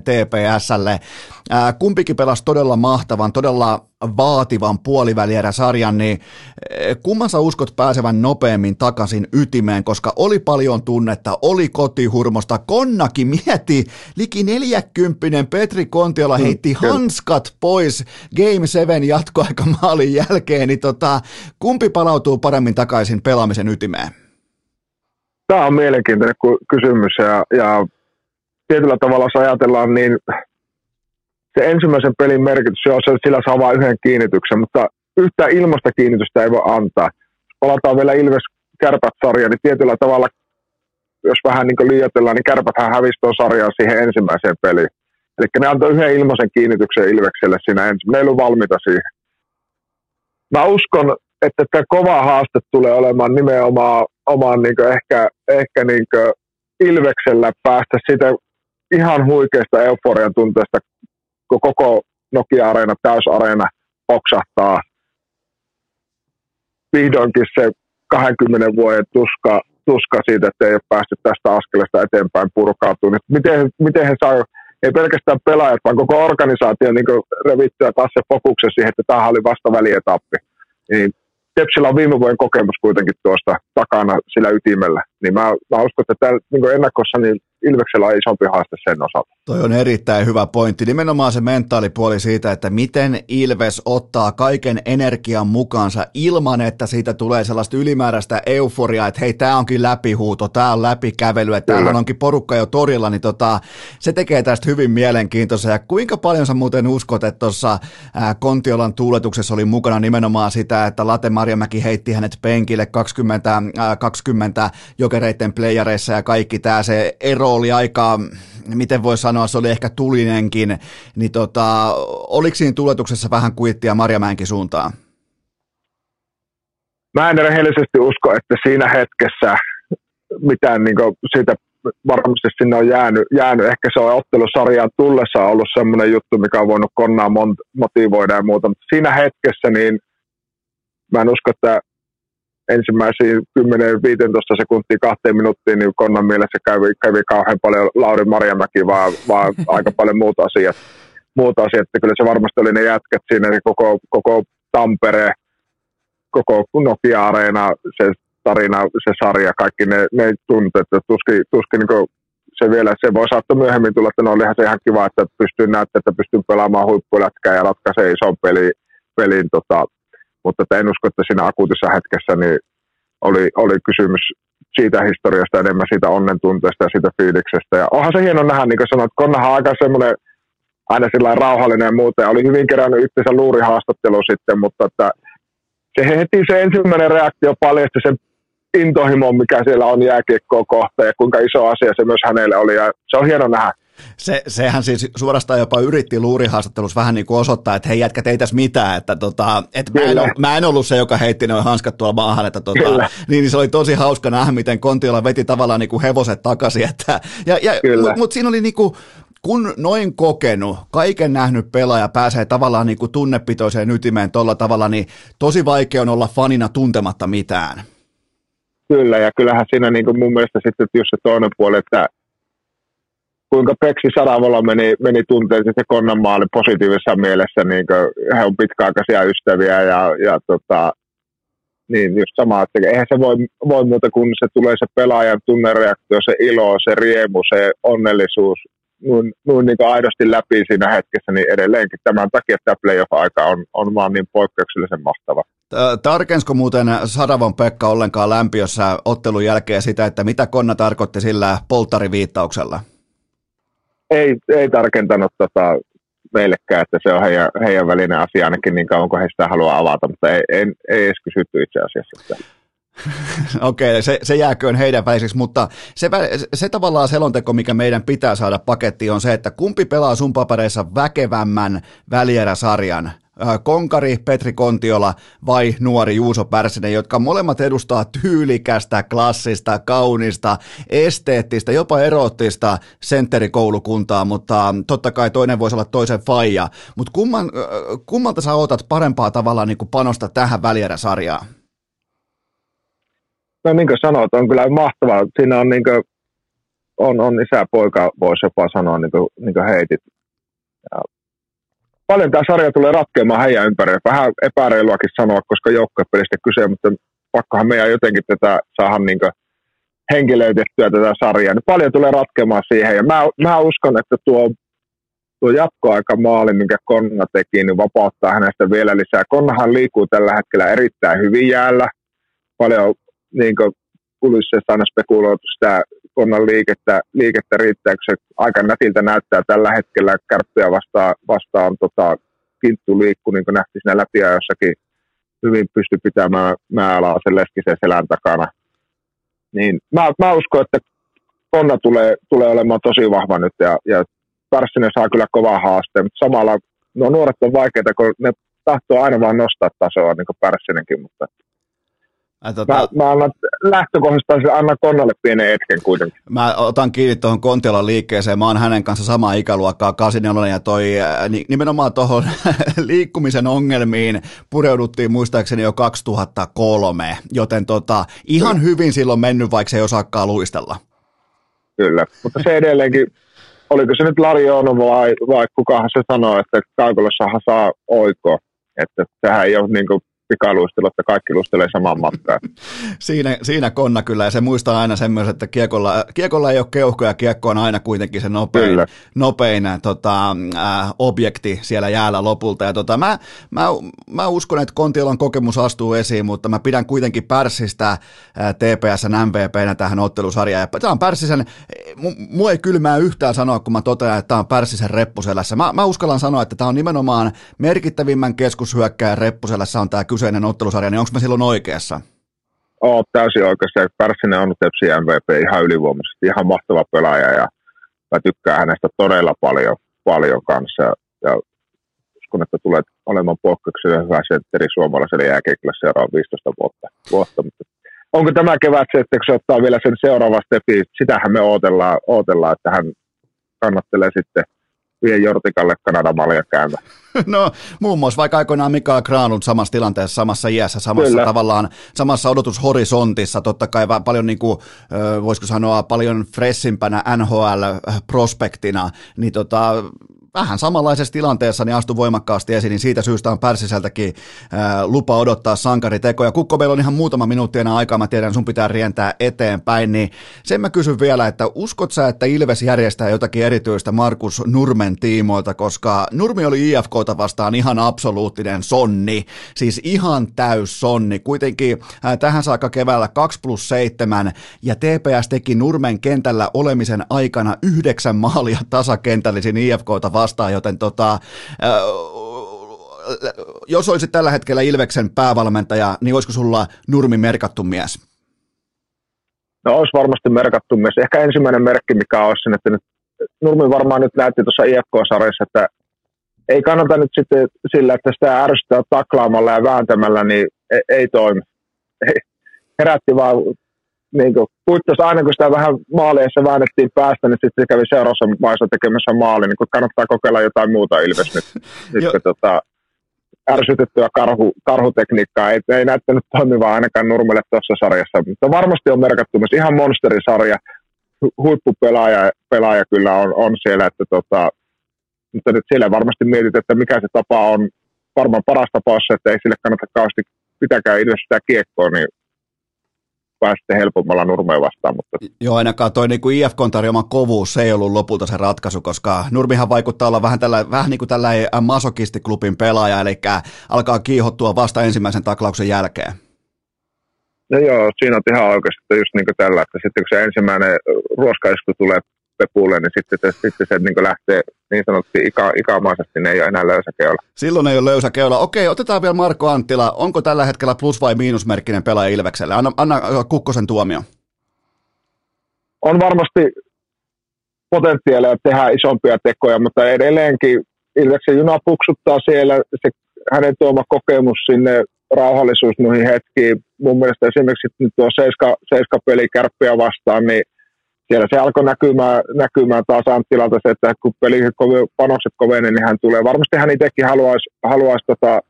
TPSlle. Ää, kumpikin pelasi todella mahtavan, todella vaativan puolivälierä-sarjan, niin eh, kumman sä uskot pääsevän nopeammin takaisin ytimeen, koska oli paljon tunnetta, oli kotihurmosta, Konnakin mieti, liki 40 Petri Kontiola mm, heitti mm, hanskat pois Game 7 jatkoaikamaalin jälkeen, niin tota, kumpi palautuu paremmin takaisin pelaamisen ytimeen? Tämä on mielenkiintoinen kysymys ja, ja tietyllä tavalla jos ajatellaan, niin se ensimmäisen pelin merkitys, on se, sillä saa vain yhden kiinnityksen, mutta yhtä ilmasta kiinnitystä ei voi antaa. Jos palataan vielä Ilves Kärpät-sarja, niin tietyllä tavalla, jos vähän niin liioitellaan, niin Kärpäthän hävisi tuon sarjan siihen ensimmäiseen peliin. Eli ne antoi yhden ilmaisen kiinnityksen Ilvekselle siinä ensin. Ne ei ollut valmiita siihen. Mä uskon, että tämä kova haaste tulee olemaan nimenomaan omaan niin ehkä, ehkä niin Ilveksellä päästä sitä ihan huikeasta euforian tunteesta koko Nokia-areena, täysareena oksahtaa. Vihdoinkin se 20 vuoden tuska, tuska siitä, että ei ole päästy tästä askeleesta eteenpäin purkautumaan. Miten, miten he saa, ei pelkästään pelaajat, vaan koko organisaatio niin revittyä taas se fokuksen siihen, että tämä oli vasta välietappi. Niin Tepsillä on viime vuoden kokemus kuitenkin tuosta takana sillä ytimellä. Niin mä, mä uskon, että täällä niin ennakossa niin Ilveksellä on isompi haaste sen osalta. Toi on erittäin hyvä pointti. Nimenomaan se mentaalipuoli siitä, että miten Ilves ottaa kaiken energian mukaansa ilman, että siitä tulee sellaista ylimääräistä euforiaa, että hei, tämä onkin läpihuuto, tämä on läpikävely, että täällä onkin porukka jo torilla, niin tota, se tekee tästä hyvin mielenkiintoista. Ja kuinka paljon sä muuten uskot, että tuossa Kontiolan tuuletuksessa oli mukana nimenomaan sitä, että Late Marjamäki heitti hänet penkille 20, ää, 20 jokereiden playareissa ja kaikki tämä se ero oli aika, miten voi sanoa, se oli ehkä tulinenkin, niin tota, oliko siinä tuletuksessa vähän kuittia Marjamäenkin suuntaan? Mä en rehellisesti usko, että siinä hetkessä mitään niin siitä varmasti sinne on jäänyt, jäänyt. Ehkä se on ottelusarjaan tullessa ollut semmoinen juttu, mikä on voinut konnaa motivoida ja muuta, mutta siinä hetkessä niin mä en usko, että ensimmäisiin 10-15 sekuntia kahteen minuuttiin, niin Konnan mielessä kävi, kävi kauhean paljon Lauri Marjamäki, vaan, vaan aika paljon muuta asiat. Muuta asiat, että kyllä se varmasti oli ne jätkät siinä, niin koko, koko Tampere, koko Nokia-areena, se tarina, se sarja, kaikki ne, ne tunteet, että tuskin, tuskin niin se vielä, se voi saattaa myöhemmin tulla, että no olihan se ihan kiva, että pystyy näyttämään, että pystyy pelaamaan huippulätkää ja ratkaisee ison peli, pelin tota, mutta en usko, että siinä akuutissa hetkessä niin oli, oli kysymys siitä historiasta enemmän, siitä onnen tunteesta ja siitä fiiliksestä. Ja onhan se hieno nähdä, niin kuin sanoit, Konnahan on aika semmoinen aina sillä rauhallinen ja muuta, ja oli hyvin kerännyt itsensä luurihaastattelu sitten, mutta että se heti se ensimmäinen reaktio paljasti sen intohimon, mikä siellä on jääkiekkoa kohta ja kuinka iso asia se myös hänelle oli. Ja se on hieno nähdä. Se, sehän siis suorastaan jopa yritti luurihaastattelussa vähän niin kuin osoittaa, että hei jätkät ei tässä mitään, että tota, et mä, en, mä en ollut se, joka heitti noin hanskat tuolla maahan, että tota, niin, niin, se oli tosi hauska nähdä, miten Kontiola veti tavallaan niin kuin hevoset takaisin, että, ja, ja, mutta mut siinä oli niin kuin, kun noin kokenut, kaiken nähnyt pelaaja pääsee tavallaan niin kuin tunnepitoiseen ytimeen tuolla tavalla, niin tosi vaikea on olla fanina tuntematta mitään. Kyllä, ja kyllähän siinä niin kuin mun mielestä sitten just se toinen puoli, että kuinka Peksi Saravolla meni, meni tunteeseen se Konnan maali positiivisessa mielessä, niin he on pitkäaikaisia ystäviä ja, ja tota, niin just sama, että eihän se voi, voi muuta kun se tulee se pelaajan tunnereaktio, se ilo, se riemu, se onnellisuus, noin, noin niin aidosti läpi siinä hetkessä, niin edelleenkin tämän takia tämä playoff-aika on, on vaan niin poikkeuksellisen mahtava. Tarkensko muuten Sadavon Pekka ollenkaan lämpiössä ottelun jälkeen sitä, että mitä Konna tarkoitti sillä polttariviittauksella? Ei, ei tarkentanut tota, meillekään, että se on heidän, heidän välinen asia ainakin niin kauan kuin he sitä haluaa avata, mutta ei, ei, ei edes kysytty itse asiassa. Okei, okay, se, se jääköön heidän väliseksi, mutta se, se tavallaan selonteko, mikä meidän pitää saada pakettiin, on se, että kumpi pelaa sun papereissa väkevämmän välieräsarjan, Konkari, Petri Kontiola vai nuori Juuso Pärssinen, jotka molemmat edustaa tyylikästä, klassista, kaunista, esteettistä, jopa eroottista sentterikoulukuntaa, mutta totta kai toinen voisi olla toisen faija. Mutta kumman, kummalta sä otat parempaa tavalla niin panosta tähän välieräsarjaan? No niin kuin sanoit, on kyllä mahtavaa. Siinä on, niin kuin, on, on isä poika, voisi jopa sanoa, niin kuin, niin kuin heitit. Ja paljon tämä sarja tulee ratkeamaan heidän ympärille. Vähän epäreiluakin sanoa, koska joukkuepelistä kyse, mutta pakkohan meidän jotenkin tätä saada niin henkilöitettyä tätä sarjaa. Niin paljon tulee ratkeamaan siihen. Ja mä, mä uskon, että tuo, tuo jatkoaika maali, minkä Konna teki, niin vapauttaa hänestä vielä lisää. Konnahan liikkuu tällä hetkellä erittäin hyvin jäällä. Paljon niin kulisseissa aina spekuloitu sitä konnan liikettä, liikettä riittää, kun se aika nätiltä näyttää tällä hetkellä kärppiä vastaan, vastaan tota, kinttu liikku, niin kuin nähtiin siinä läpi jossakin hyvin pysty pitämään määlaa sen leskisen selän takana. Niin mä, mä uskon, että Konna tulee, tulee olemaan tosi vahva nyt ja, ja Pärssinen saa kyllä kovaa haasteen, mutta samalla no nuoret on vaikeita, kun ne tahtoo aina vaan nostaa tasoa, niin kuin Pärssinenkin, mutta Ai, tota... mä, mä annan lähtökohdasta annan Konnalle pienen etken kuitenkin. Mä otan kiinni tuohon Kontiolan liikkeeseen. Mä oon hänen kanssa sama ikäluokkaa, 84, ja toi nimenomaan tuohon liikkumisen ongelmiin pureuduttiin muistaakseni jo 2003, joten tota, ihan Kyllä. hyvin silloin mennyt, vaikka se ei osaakaan luistella. Kyllä, mutta se edelleenkin, oliko se nyt Lariono vai, vai kukahan se sanoi, että Kaukolossahan saa oikoa, että sehän ei ole niin kuin pikaluistelu, että kaikki luistelee saman matkaan. siinä, siinä konna kyllä, ja se muistaa aina semmoisen, että kiekolla, kiekolla ei ole keuhkoja, kiekko on aina kuitenkin se nopein, nopein tota, äh, objekti siellä jäällä lopulta. Ja tota, mä, mä, mä, uskon, että Kontiolan kokemus astuu esiin, mutta mä pidän kuitenkin Pärssistä äh, TPSn MVPnä tähän ottelusarjaan. Ja tämä on Pärssisen, mua ei kylmää yhtään sanoa, kun mä totean, että tämä on Pärssisen reppuselässä. Mä, mä uskallan sanoa, että tämä on nimenomaan merkittävimmän keskushyökkäjän reppuselässä on tämä kyseinen ottelusarja, niin onko mä silloin oikeassa? Oot täysin oikeassa. Pärssinen on Tepsi MVP ihan ylivoimaisesti, ihan mahtava pelaaja ja mä tykkään hänestä todella paljon, paljon kanssa. Ja uskon, että tulee olemaan poikkeuksellisen hyvä sentteri suomalaiselle jääkeikille seuraavan 15 vuotta. vuotta. Mutta onko tämä kevät se, että se ottaa vielä sen seuraavan stepin, sitähän me odotellaan, odotellaan että hän kannattelee sitten – vie Jortikalle Kanadan malja käymään. No muun muassa vaikka aikoinaan Mika Granlund samassa tilanteessa, samassa iässä, samassa Kyllä. tavallaan, samassa odotushorisontissa, totta kai paljon niin kuin, voisiko sanoa paljon fressimpänä NHL-prospektina, niin tota, vähän samanlaisessa tilanteessa niin astui voimakkaasti esiin, niin siitä syystä on Pärsiseltäkin lupa odottaa sankaritekoja. Kukko, meillä on ihan muutama minuutti enää aikaa, mä tiedän, sun pitää rientää eteenpäin, niin sen mä kysyn vielä, että uskot sä, että Ilves järjestää jotakin erityistä Markus Nurmen tiimoilta, koska Nurmi oli IFKta vastaan ihan absoluuttinen sonni, siis ihan täys sonni. Kuitenkin tähän saakka keväällä 2 plus 7 ja TPS teki Nurmen kentällä olemisen aikana yhdeksän maalia tasakentällisin IFKta vastaan vastaan, joten tota, jos olisit tällä hetkellä Ilveksen päävalmentaja, niin olisiko sulla Nurmi merkattu mies? No olisi varmasti merkattu mies. Ehkä ensimmäinen merkki, mikä olisi että nyt, Nurmi varmaan nyt näytti tuossa IFK-sarjassa, että ei kannata nyt sitten sillä, että sitä ärsyttää taklaamalla ja vääntämällä, niin ei, ei toimi. Herätti vaan niin kuin, puitteissa aina kun sitä vähän maaleissa väännettiin päästä, niin sitten se kävi seuraavassa maissa tekemässä maali, niin kun kannattaa kokeilla jotain muuta Ilves nyt. nyt tota, ärsytettyä karhu, karhutekniikkaa ei, ei näyttänyt toimivaa ainakaan Nurmelle tuossa sarjassa, mutta varmasti on merkattu myös ihan monsterisarja, huippupelaaja pelaaja kyllä on, on siellä, että tota, mutta nyt siellä varmasti mietit, että mikä se tapa on, varmaan paras tapa on se, että ei sille kannata kauheasti pitäkää Ilves sitä kiekkoa, niin pääsitte helpommalla nurmeen vastaan. Mutta... Joo, ainakaan toi niin kuin IFK tarjoama kovuus, se ei ollut lopulta se ratkaisu, koska Nurmihan vaikuttaa olla vähän, tällä, vähän niin kuin tällä masokistiklubin pelaaja, eli alkaa kiihottua vasta ensimmäisen taklauksen jälkeen. No joo, siinä on ihan oikeasti just niin kuin tällä, että sitten kun se ensimmäinen ruoskaisku tulee pepulle, niin sitten, sitten se niin lähtee niin sanotusti ika, ikamaisesti, ne ei ole enää löysäkeula. Silloin ei ole löysäkeula. Okei, otetaan vielä Marko Anttila. Onko tällä hetkellä plus- vai miinusmerkkinen pelaaja Ilvekselle? Anna, anna Kukkosen tuomio. On varmasti potentiaalia tehdä isompia tekoja, mutta edelleenkin Ilveksen juna puksuttaa siellä. Se, hänen tuoma kokemus sinne, rauhallisuus noihin hetkiin. Mun mielestä esimerkiksi nyt tuo seiska, seiska peli kärppiä vastaan, niin siellä se alkoi näkymään, näkymään taas Anttilalta se, että kun peli, panokset kovenee, niin hän tulee. Varmasti hän itsekin haluaisi, haluaisi tota,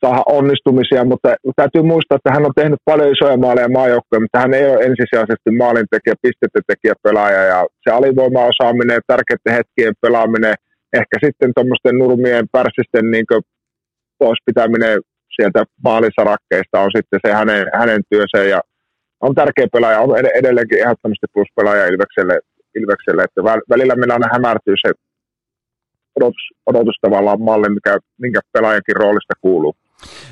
saada onnistumisia, mutta täytyy muistaa, että hän on tehnyt paljon isoja maaleja maajoukkoja, mutta hän ei ole ensisijaisesti maalintekijä, pistetetekijä pelaaja ja se alivoimaosaaminen, tärkeiden hetkien pelaaminen, ehkä sitten tuommoisten nurmien pärsisten niin pois pitäminen sieltä maalisarakkeista on sitten se hänen, hänen työnsä ja on tärkeä pelaaja, on edelleenkin ehdottomasti pluspelaaja Ilvekselle, Ilvekselle että välillä meillä aina hämärtyy se odotus, odotus tavallaan malli, mikä, minkä pelaajankin roolista kuuluu.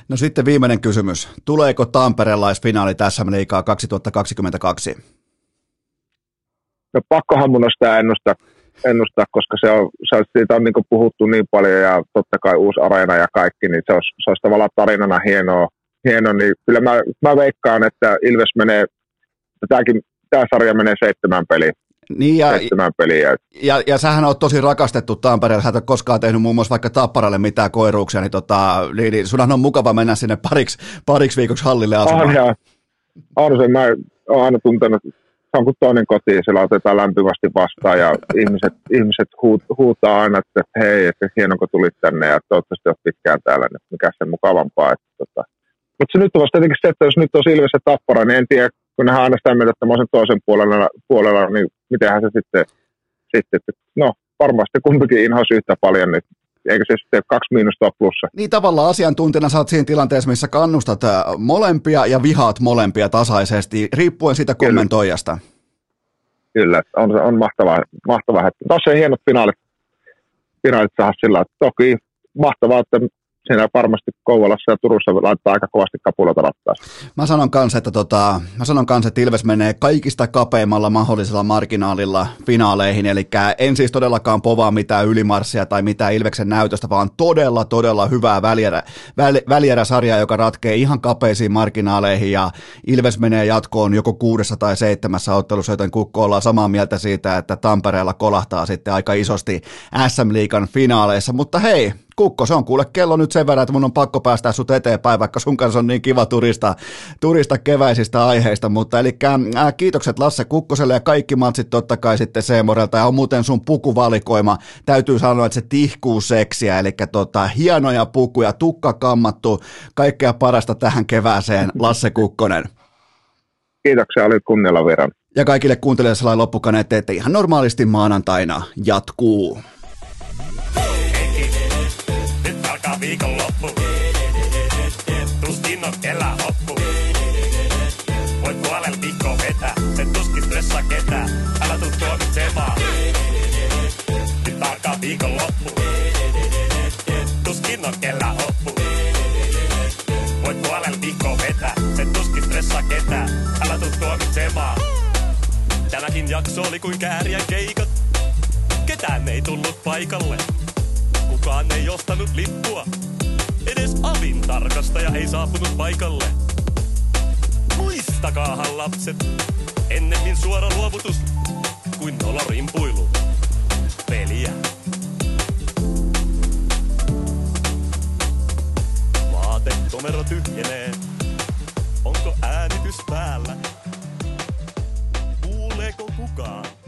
No sitten viimeinen kysymys. Tuleeko tamperelaisfinaali tässä liikaa 2022? No pakkohan mun on sitä ennustaa, ennustaa koska se on, se, siitä on niin puhuttu niin paljon ja totta kai uusi areena ja kaikki, niin se olisi, se olisi tavallaan tarinana hienoa, hieno, niin kyllä mä, mä veikkaan, että Ilves menee, tämäkin, tämä sarja menee seitsemän peliä. Niin ja, peliä. Ja, ja sähän on tosi rakastettu Tampereella, sä et ole koskaan tehnyt muun muassa vaikka Tapparalle mitään koiruuksia, niin, tota, niin, niin sunhan on mukava mennä sinne pariksi, pariksi viikoksi hallille asumaan. On, ja, on se, mä oon aina tuntenut, se on kuin toinen koti, siellä otetaan lämpimästi vastaan ja ihmiset, ihmiset huut, huutaa aina, että hei, että hieno kun tulit tänne ja toivottavasti olet pitkään täällä, niin mikä se mukavampaa. Että, tota. Mutta se nyt on vasta tietenkin se, että jos nyt on Ilves ja Tappara, niin en tiedä, kun nehän aina sitä mieltä, että mä sen toisen puolella, puolella niin mitenhän se sitten, sitten että no varmasti kumpikin inhoisi yhtä paljon, niin eikö se sitten kaksi miinusta plussa? Niin tavallaan asiantuntijana saat siinä tilanteessa, missä kannustat äh, molempia ja vihaat molempia tasaisesti, riippuen siitä kommentoijasta. Kyllä, on, on mahtavaa, mahtavaa. Tuossa hienot finaalit, finaalit saada sillä, että toki mahtavaa, että siinä varmasti Kouvolassa ja Turussa laittaa aika kovasti kapulota rattaassa. Mä sanon kanssa, että, tota, mä sanon kanssa, että Ilves menee kaikista kapeimmalla mahdollisella marginaalilla finaaleihin, eli en siis todellakaan povaa mitään ylimarssia tai mitään Ilveksen näytöstä, vaan todella, todella hyvää välierä, väl, välieräsarjaa, joka ratkee ihan kapeisiin marginaaleihin, ja Ilves menee jatkoon joko kuudessa tai seitsemässä ottelussa, joten Kukko ollaan samaa mieltä siitä, että Tampereella kolahtaa sitten aika isosti SM-liikan finaaleissa, mutta hei, Kukko, se on kuule kello nyt sen verran, että mun on pakko päästä sut eteenpäin, vaikka sun kanssa on niin kiva turista, turista keväisistä aiheista, mutta eli äh, kiitokset Lasse Kukkoselle ja kaikki matsit totta kai sitten Seemorelta ja on muuten sun pukuvalikoima, täytyy sanoa, että se tihkuu seksiä, eli tota, hienoja pukuja, tukka kammattu, kaikkea parasta tähän kevääseen, Lasse Kukkonen. Kiitoksia, oli kunnialla verran. Ja kaikille kuuntelijoille sellainen loppukaneet, että ihan normaalisti maanantaina jatkuu. Viikonloppu. Tuskin on kellä hoppu. Voit puolella viikkoa vetää, se tuskin stressaa ketään. Älä tuu tuomitsemaan. Nyt alkaa viikonloppu. Tuskin on kellä hoppu. Voit puolella viikkoa vetää, se tuskin stressaa ketään. Älä tuu tuomitsemaan. Tämäkin jakso oli kuin kääriä keikat. Ketään ei tullut paikalle kukaan ei ostanut lippua. Edes avin tarkastaja ei saapunut paikalle. Muistakaahan lapset, ennemmin suora luovutus kuin nolorimpuilu. Peliä. Vaatekomero tyhjenee. Onko äänitys päällä? Kuuleeko kukaan?